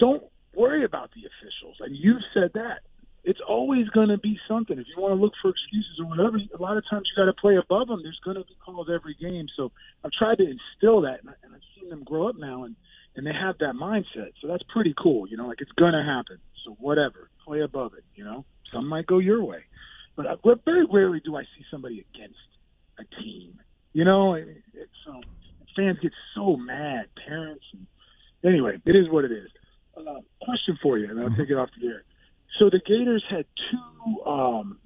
don't worry about the officials, and you've said that it's always going to be something. If you want to look for excuses or whatever, a lot of times you got to play above them. There's going to be calls every game. So I've tried to instill that, and, I, and I've seen them grow up now, and and they have that mindset. So that's pretty cool. You know, like it's going to happen. So whatever, play above it. You know, some might go your way, but uh, I, very rarely do I see somebody against a team. You know, it, it's um, fans get so mad, parents. And, anyway, it is what it is. Uh, question for you, and I'll mm-hmm. take it off the air so the Gators had two um,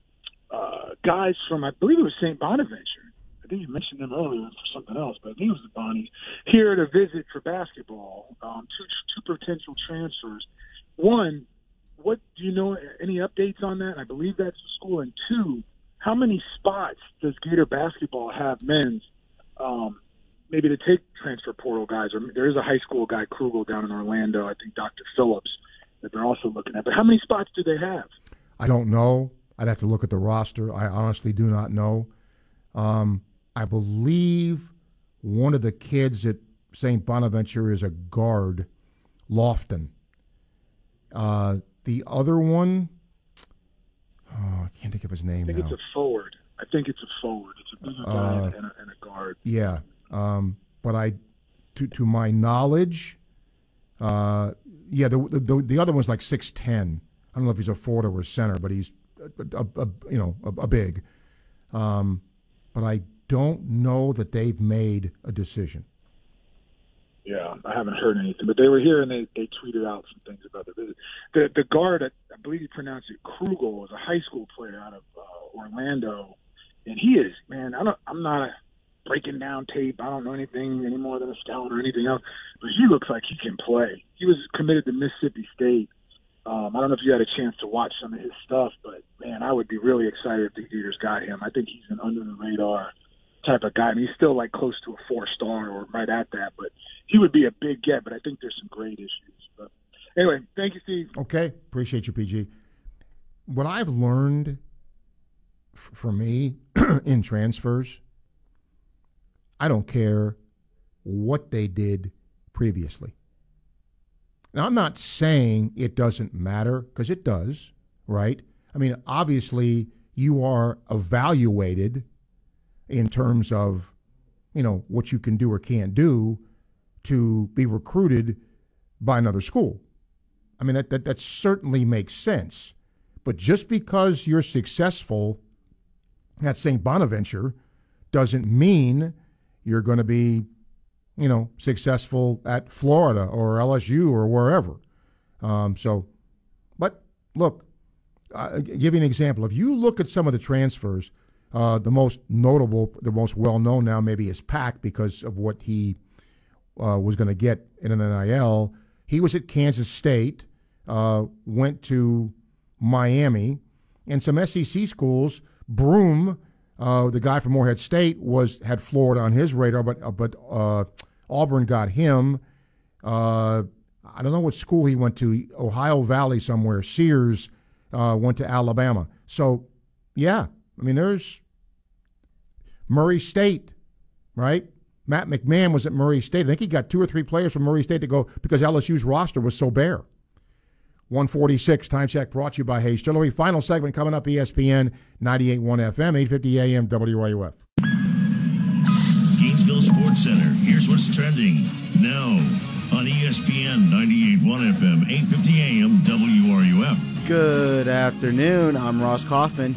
uh, guys from, I believe it was St. Bonaventure. I think you mentioned them earlier for something else, but I think it was the Bonnies here to visit for basketball. Um, two two potential transfers. One, what do you know? Any updates on that? I believe that's the school. And two, how many spots does Gator basketball have men's? Um, maybe to take transfer portal guys, or there is a high school guy Krugel down in Orlando. I think Dr. Phillips that they're also looking at. But how many spots do they have? I don't know. I'd have to look at the roster. I honestly do not know. Um, I believe one of the kids at St. Bonaventure is a guard, Lofton. Uh, the other one, Oh, I can't think of his name I think now. it's a forward. I think it's a forward. It's a bigger guy Uh, and, a, and a guard. Yeah, um, but I, to to my knowledge, uh, yeah, the, the the other one's like six ten. I don't know if he's a forward or a center, but he's a, a, a you know a, a big. Um, but I don't know that they've made a decision. Yeah, I haven't heard anything, but they were here and they, they tweeted out some things about the visit. The the guard, I, believe he pronounced it Krugel, is a high school player out of uh, Orlando, and he is man. I don't. I'm not a breaking down tape. I don't know anything any more than a scout or anything else, but he looks like he can play. He was committed to Mississippi State. Um, I don't know if you had a chance to watch some of his stuff, but man, I would be really excited if the Gators got him. I think he's an under the radar type of guy. I mean, he's still like close to a four star or right at that, but he would be a big get. But I think there's some great issues. But anyway, thank you, Steve. Okay, appreciate you, PG. What I've learned f- for me in transfers, I don't care what they did previously. Now, I'm not saying it doesn't matter because it does, right? I mean, obviously, you are evaluated in terms of, you know, what you can do or can't do to be recruited by another school. I mean, that, that, that certainly makes sense. But just because you're successful at St. Bonaventure doesn't mean you're going to be, you know, successful at Florida or LSU or wherever. Um, so, but look, give you an example. If you look at some of the transfers, uh, the most notable, the most well known now maybe is Pack because of what he uh, was going to get in an NIL. He was at Kansas State, uh, went to Miami, and some SEC schools. Broome, uh, the guy from Morehead State, was had Florida on his radar, but uh, but uh, Auburn got him. I don't know what school he went to, Ohio Valley somewhere. Sears went to Alabama. So, yeah, I mean, there's Murray State, right? Matt McMahon was at Murray State. I think he got two or three players from Murray State to go because LSU's roster was so bare. 146 time check brought to you by Hayes Jewelry. Final segment coming up ESPN 98.1 FM, 850 AM WRUF. Gainesville Sports Center. Here's what's trending now on ESPN 98.1 FM, 850 AM WRUF. Good afternoon. I'm Ross Kaufman.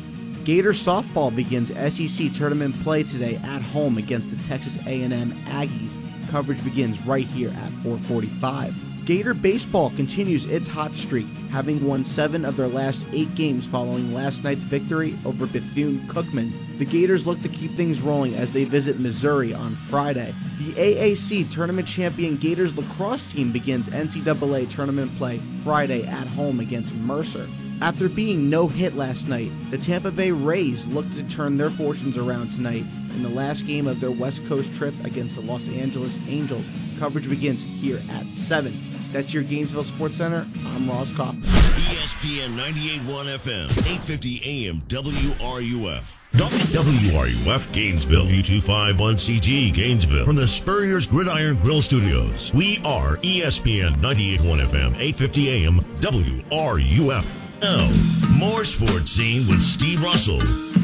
Gator softball begins SEC tournament play today at home against the Texas A&M Aggies. Coverage begins right here at 4:45. Gator baseball continues its hot streak, having won 7 of their last 8 games following last night's victory over Bethune-Cookman. The Gators look to keep things rolling as they visit Missouri on Friday. The AAC tournament champion Gators lacrosse team begins NCAA tournament play Friday at home against Mercer. After being no hit last night, the Tampa Bay Rays look to turn their fortunes around tonight in the last game of their West Coast trip against the Los Angeles Angels. Coverage begins here at 7. That's your Gainesville Sports Center. I'm Ross Kaufman. ESPN 98.1 FM, 850 AM WRUF. WRUF Gainesville, U251CG Gainesville. From the Spurrier's Gridiron Grill Studios, we are ESPN 98.1 FM, 850 AM WRUF. Now, more sports scene with Steve Russell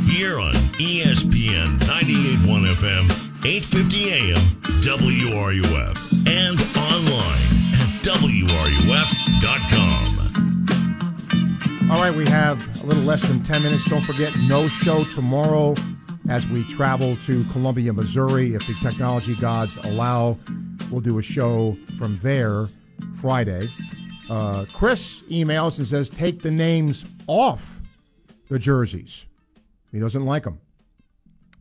here on ESPN 98.1 FM, 850 AM WRUF, and online at WRUF.com. All right, we have a little less than 10 minutes. Don't forget, no show tomorrow as we travel to Columbia, Missouri. If the technology gods allow, we'll do a show from there Friday. Uh, Chris emails and says, take the names off the jerseys. He doesn't like them.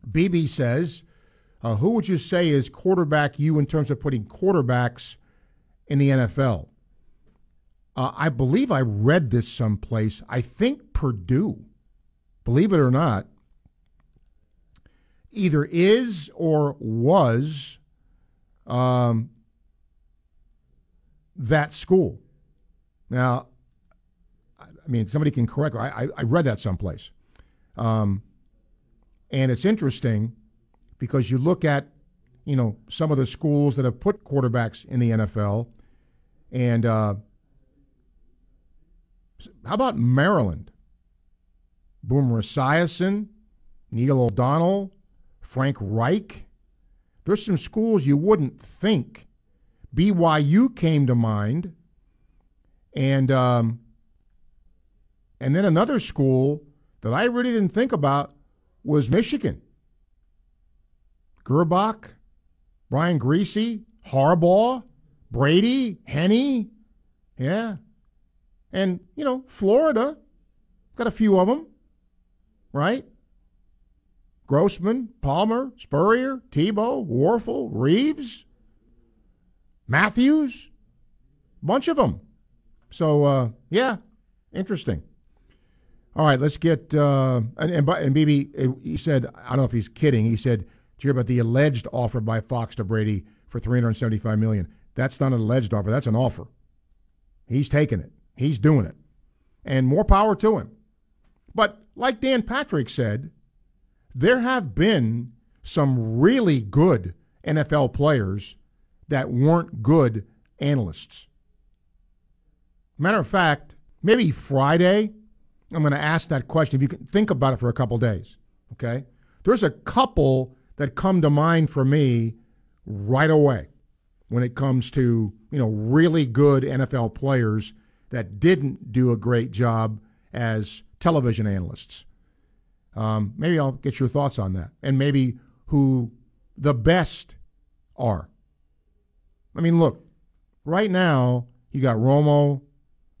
BB says, uh, who would you say is quarterback you in terms of putting quarterbacks in the NFL? Uh, I believe I read this someplace. I think Purdue, believe it or not, either is or was um, that school. Now, I mean, somebody can correct. I, I, read that someplace, um, and it's interesting because you look at, you know, some of the schools that have put quarterbacks in the NFL, and uh, how about Maryland? Boomer Esiason, Neil O'Donnell, Frank Reich. There's some schools you wouldn't think. BYU came to mind, and um, and then another school that I really didn't think about was Michigan. Grbac, Brian Griese, Harbaugh, Brady, Henne, yeah, and you know Florida got a few of them, right? Grossman, Palmer, Spurrier, Tebow, Wuerffel, Reaves, Matthews, bunch of them. So uh, yeah, interesting. All right, let's get uh, and and, and BB. He said I don't know if he's kidding. He said, "Did you hear about the alleged offer by Fox to Brady for three hundred seventy-five million? That's not an alleged offer. That's an offer. He's taking it. He's doing it, and more power to him. But like Dan Patrick said, there have been some really good NFL players that weren't good analysts. Matter of fact, maybe Friday, I'm going to ask that question. If you can think about it for a couple days, okay? There's a couple that come to mind for me right away when it comes to you know really good NFL players that didn't do a great job as television analysts. Um, maybe I'll get your thoughts on that, and maybe who the best are. I mean, look, right now you got Romo,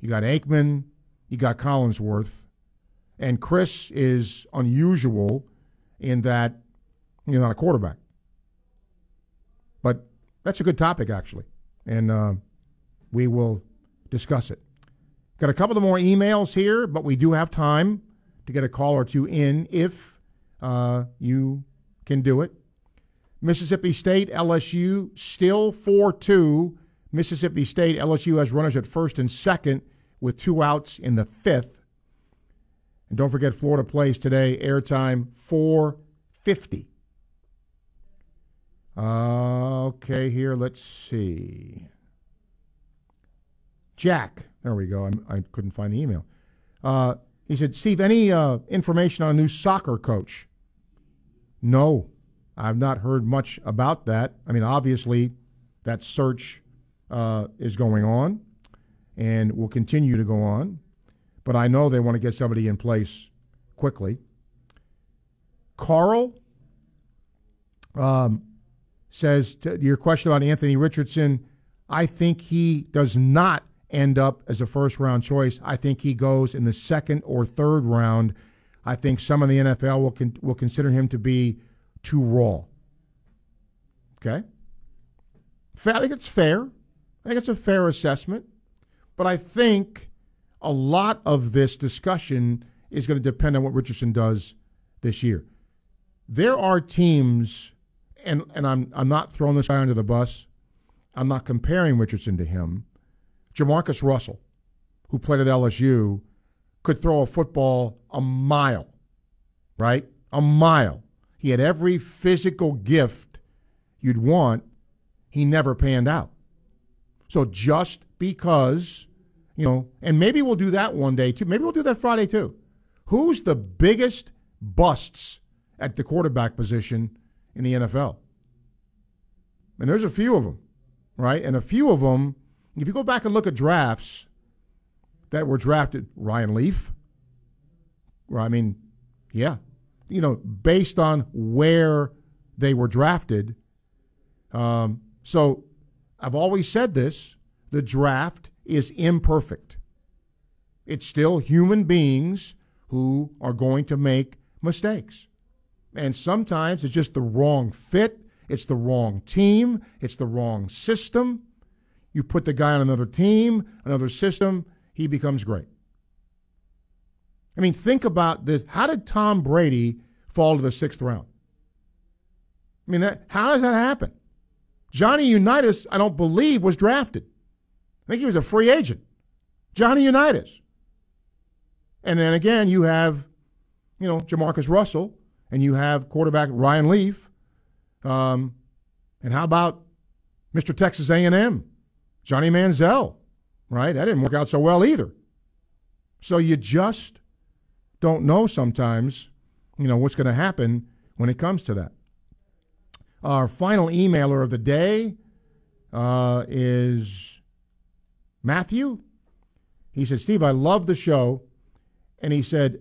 you got Aikman, you got Collinsworth, and Chris is unusual in that you're not a quarterback. But that's a good topic, actually, and uh, we will discuss it. Got a couple of more emails here, but we do have time to get a call or two in if uh, you can do it. Mississippi State, LSU, still 4 2. Mississippi State, LSU has runners at first and second with two outs in the fifth. And don't forget, Florida plays today, airtime 450. Uh, okay, here, let's see. Jack, there we go. I'm, I could not find the email. Uh, he said, Steve, any uh, information on a new soccer coach? No, I've not heard much about that. I mean, obviously, that search uh, is going on and will continue to go on, but I know they want to get somebody in place quickly. Carl um, says to your question about Anthony Richardson, I think he does not end up as a first round choice. I think he goes in the second or third round. I think some of the NFL will con- will consider him to be too raw. Okay, I think it's fair. I think it's a fair assessment, but I think a lot of this discussion is going to depend on what Richardson does this year. There are teams, and and I'm I'm not throwing this guy under the bus. I'm not comparing Richardson to him Jamarcus Russell, who played at LSU, could throw a football a mile, right? A mile. He had every physical gift you'd want. He never panned out. So just because, you know, and maybe we'll do that one day too. Maybe we'll do that Friday too. Who's the biggest busts at the quarterback position in the NFL? And there's a few of them, right? And a few of them if you go back and look at drafts that were drafted, Ryan Leaf, I mean, yeah, you know, based on where they were drafted. Um, so I've always said this the draft is imperfect. It's still human beings who are going to make mistakes. And sometimes it's just the wrong fit, it's the wrong team, it's the wrong system. You put the guy on another team, another system, he becomes great. I mean, think about this. How did Tom Brady fall to the sixth round? I mean, that, how does that happen? Johnny Unitas, I don't believe, was drafted. I think he was a free agent. Johnny Unitas. And then again, you have, you know, Jamarcus Russell, and you have quarterback Ryan Leaf. Um, and how about Mr. Texas A&M? Johnny Manziel, right? That didn't work out so well either. So you just don't know sometimes, you know, what's going to happen when it comes to that. Our final emailer of the day uh, is Matthew. He said, Steve, I love the show. And he said,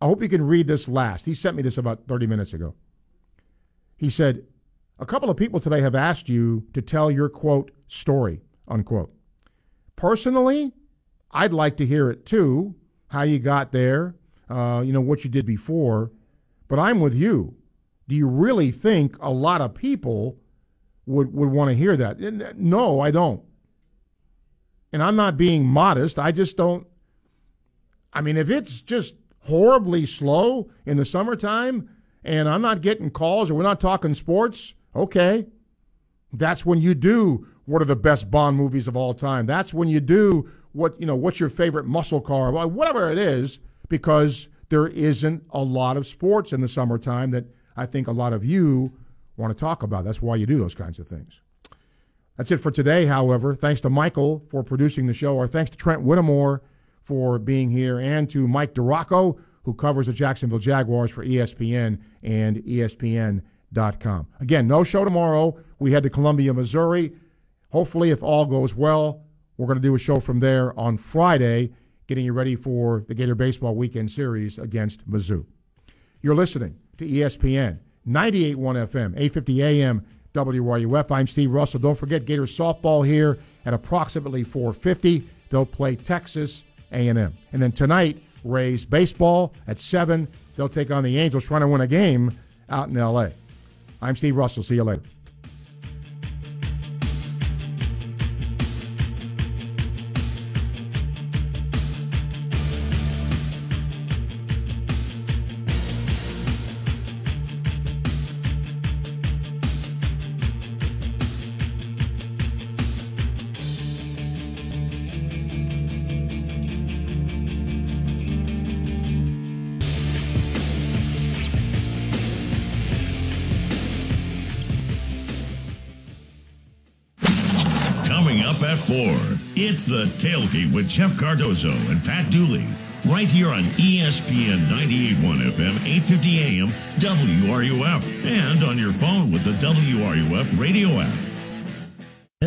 I hope you can read this last. He sent me this about 30 minutes ago. He said, A couple of people today have asked you to tell your quote story, unquote. Personally, I'd like to hear it too, how you got there, uh, you know, what you did before. But I'm with you. Do you really think a lot of people would, would want to hear that? No, I don't. And I'm not being modest. I just don't. I mean, if it's just horribly slow in the summertime and I'm not getting calls or we're not talking sports, okay. That's when you do what are the best Bond movies of all time. That's when you do what, you know, what's your favorite muscle car, whatever it is, because there isn't a lot of sports in the summertime that I think a lot of you want to talk about. That's why you do those kinds of things. That's it for today, however. Thanks to Michael for producing the show. Our thanks to Trent Whittemore for being here and to Mike DiRocco, who covers the Jacksonville Jaguars for ESPN and ESPN.com. Again, no show tomorrow. We head to Columbia, Missouri. Hopefully, if all goes well, we're going to do a show from there on Friday, getting you ready for the Gator Baseball Weekend Series against Mizzou. You're listening to ESPN 98.1 FM, 850 AM, WRUF. I'm Steve Russell. Don't forget Gator softball here at approximately 450. They'll play Texas A&M. And then tonight, Rays baseball at 7. They'll take on the Angels trying to win a game out in L.A. I'm Steve Russell. See you later. It's the tailgate with Jeff Cardozo and Pat Dooley. Right here on ESPN 98.1 FM, 850 AM, WRUF, and on your phone with the WRUF radio app.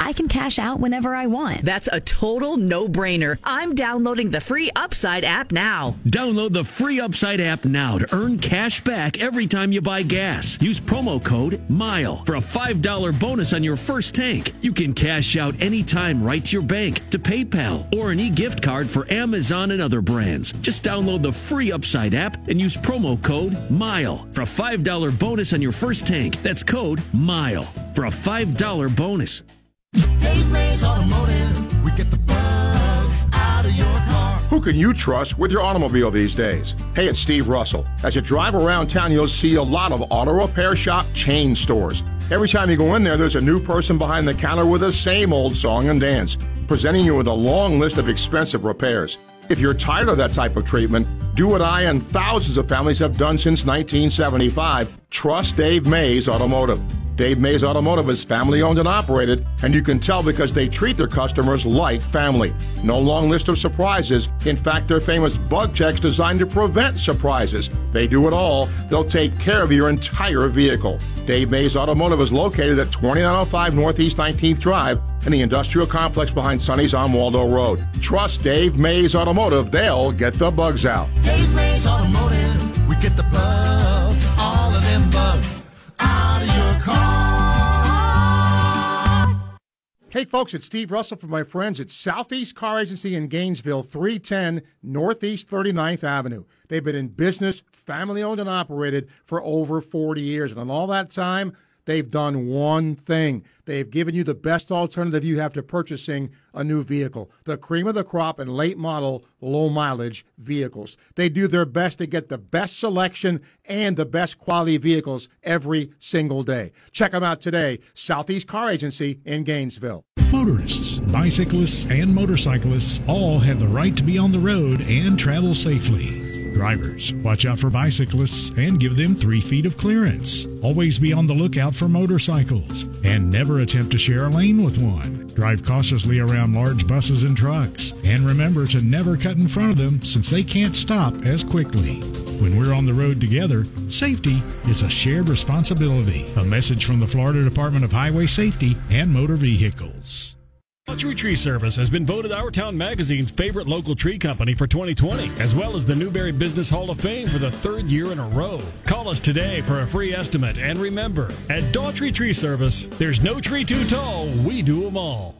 I can cash out whenever I want. That's a total no brainer. I'm downloading the free Upside app now. Download the free Upside app now to earn cash back every time you buy gas. Use promo code MILE for a $5 bonus on your first tank. You can cash out anytime right to your bank, to PayPal, or an e gift card for Amazon and other brands. Just download the free Upside app and use promo code MILE for a $5 bonus on your first tank. That's code MILE for a $5 bonus. Dave Mays Automotive. We get the bugs out of your car. Who can you trust with your automobile these days? Hey, it's Steve Russell. As you drive around town, you'll see a lot of auto repair shop chain stores. Every time you go in there, there's a new person behind the counter with the same old song and dance, presenting you with a long list of expensive repairs. If you're tired of that type of treatment, do what I and thousands of families have done since 1975. Trust Dave Mays Automotive. Dave Mays Automotive is family owned and operated, and you can tell because they treat their customers like family. No long list of surprises. In fact, their famous bug checks designed to prevent surprises. They do it all. They'll take care of your entire vehicle. Dave Mays Automotive is located at 2905 Northeast 19th Drive in the industrial complex behind Sonny's on Waldo Road. Trust Dave Mays Automotive. They'll get the bugs out. Dave Mays Automotive. We get the bugs, out of your car. Hey, folks, it's Steve Russell from my friends at Southeast Car Agency in Gainesville, 310 Northeast 39th Avenue. They've been in business, family owned and operated for over 40 years. And in all that time, they've done one thing. They've given you the best alternative you have to purchasing a new vehicle the cream of the crop and late model, low mileage vehicles. They do their best to get the best selection and the best quality vehicles every single day. Check them out today, Southeast Car Agency in Gainesville. Motorists, bicyclists, and motorcyclists all have the right to be on the road and travel safely. Drivers, watch out for bicyclists and give them three feet of clearance. Always be on the lookout for motorcycles and never attempt to share a lane with one. Drive cautiously around large buses and trucks and remember to never cut in front of them since they can't stop as quickly. When we're on the road together, safety is a shared responsibility. A message from the Florida Department of Highway Safety and Motor Vehicles. Daughtry Tree Service has been voted Our Town Magazine's favorite local tree company for 2020, as well as the Newberry Business Hall of Fame for the third year in a row. Call us today for a free estimate, and remember, at Daughtry Tree Service, there's no tree too tall, we do them all.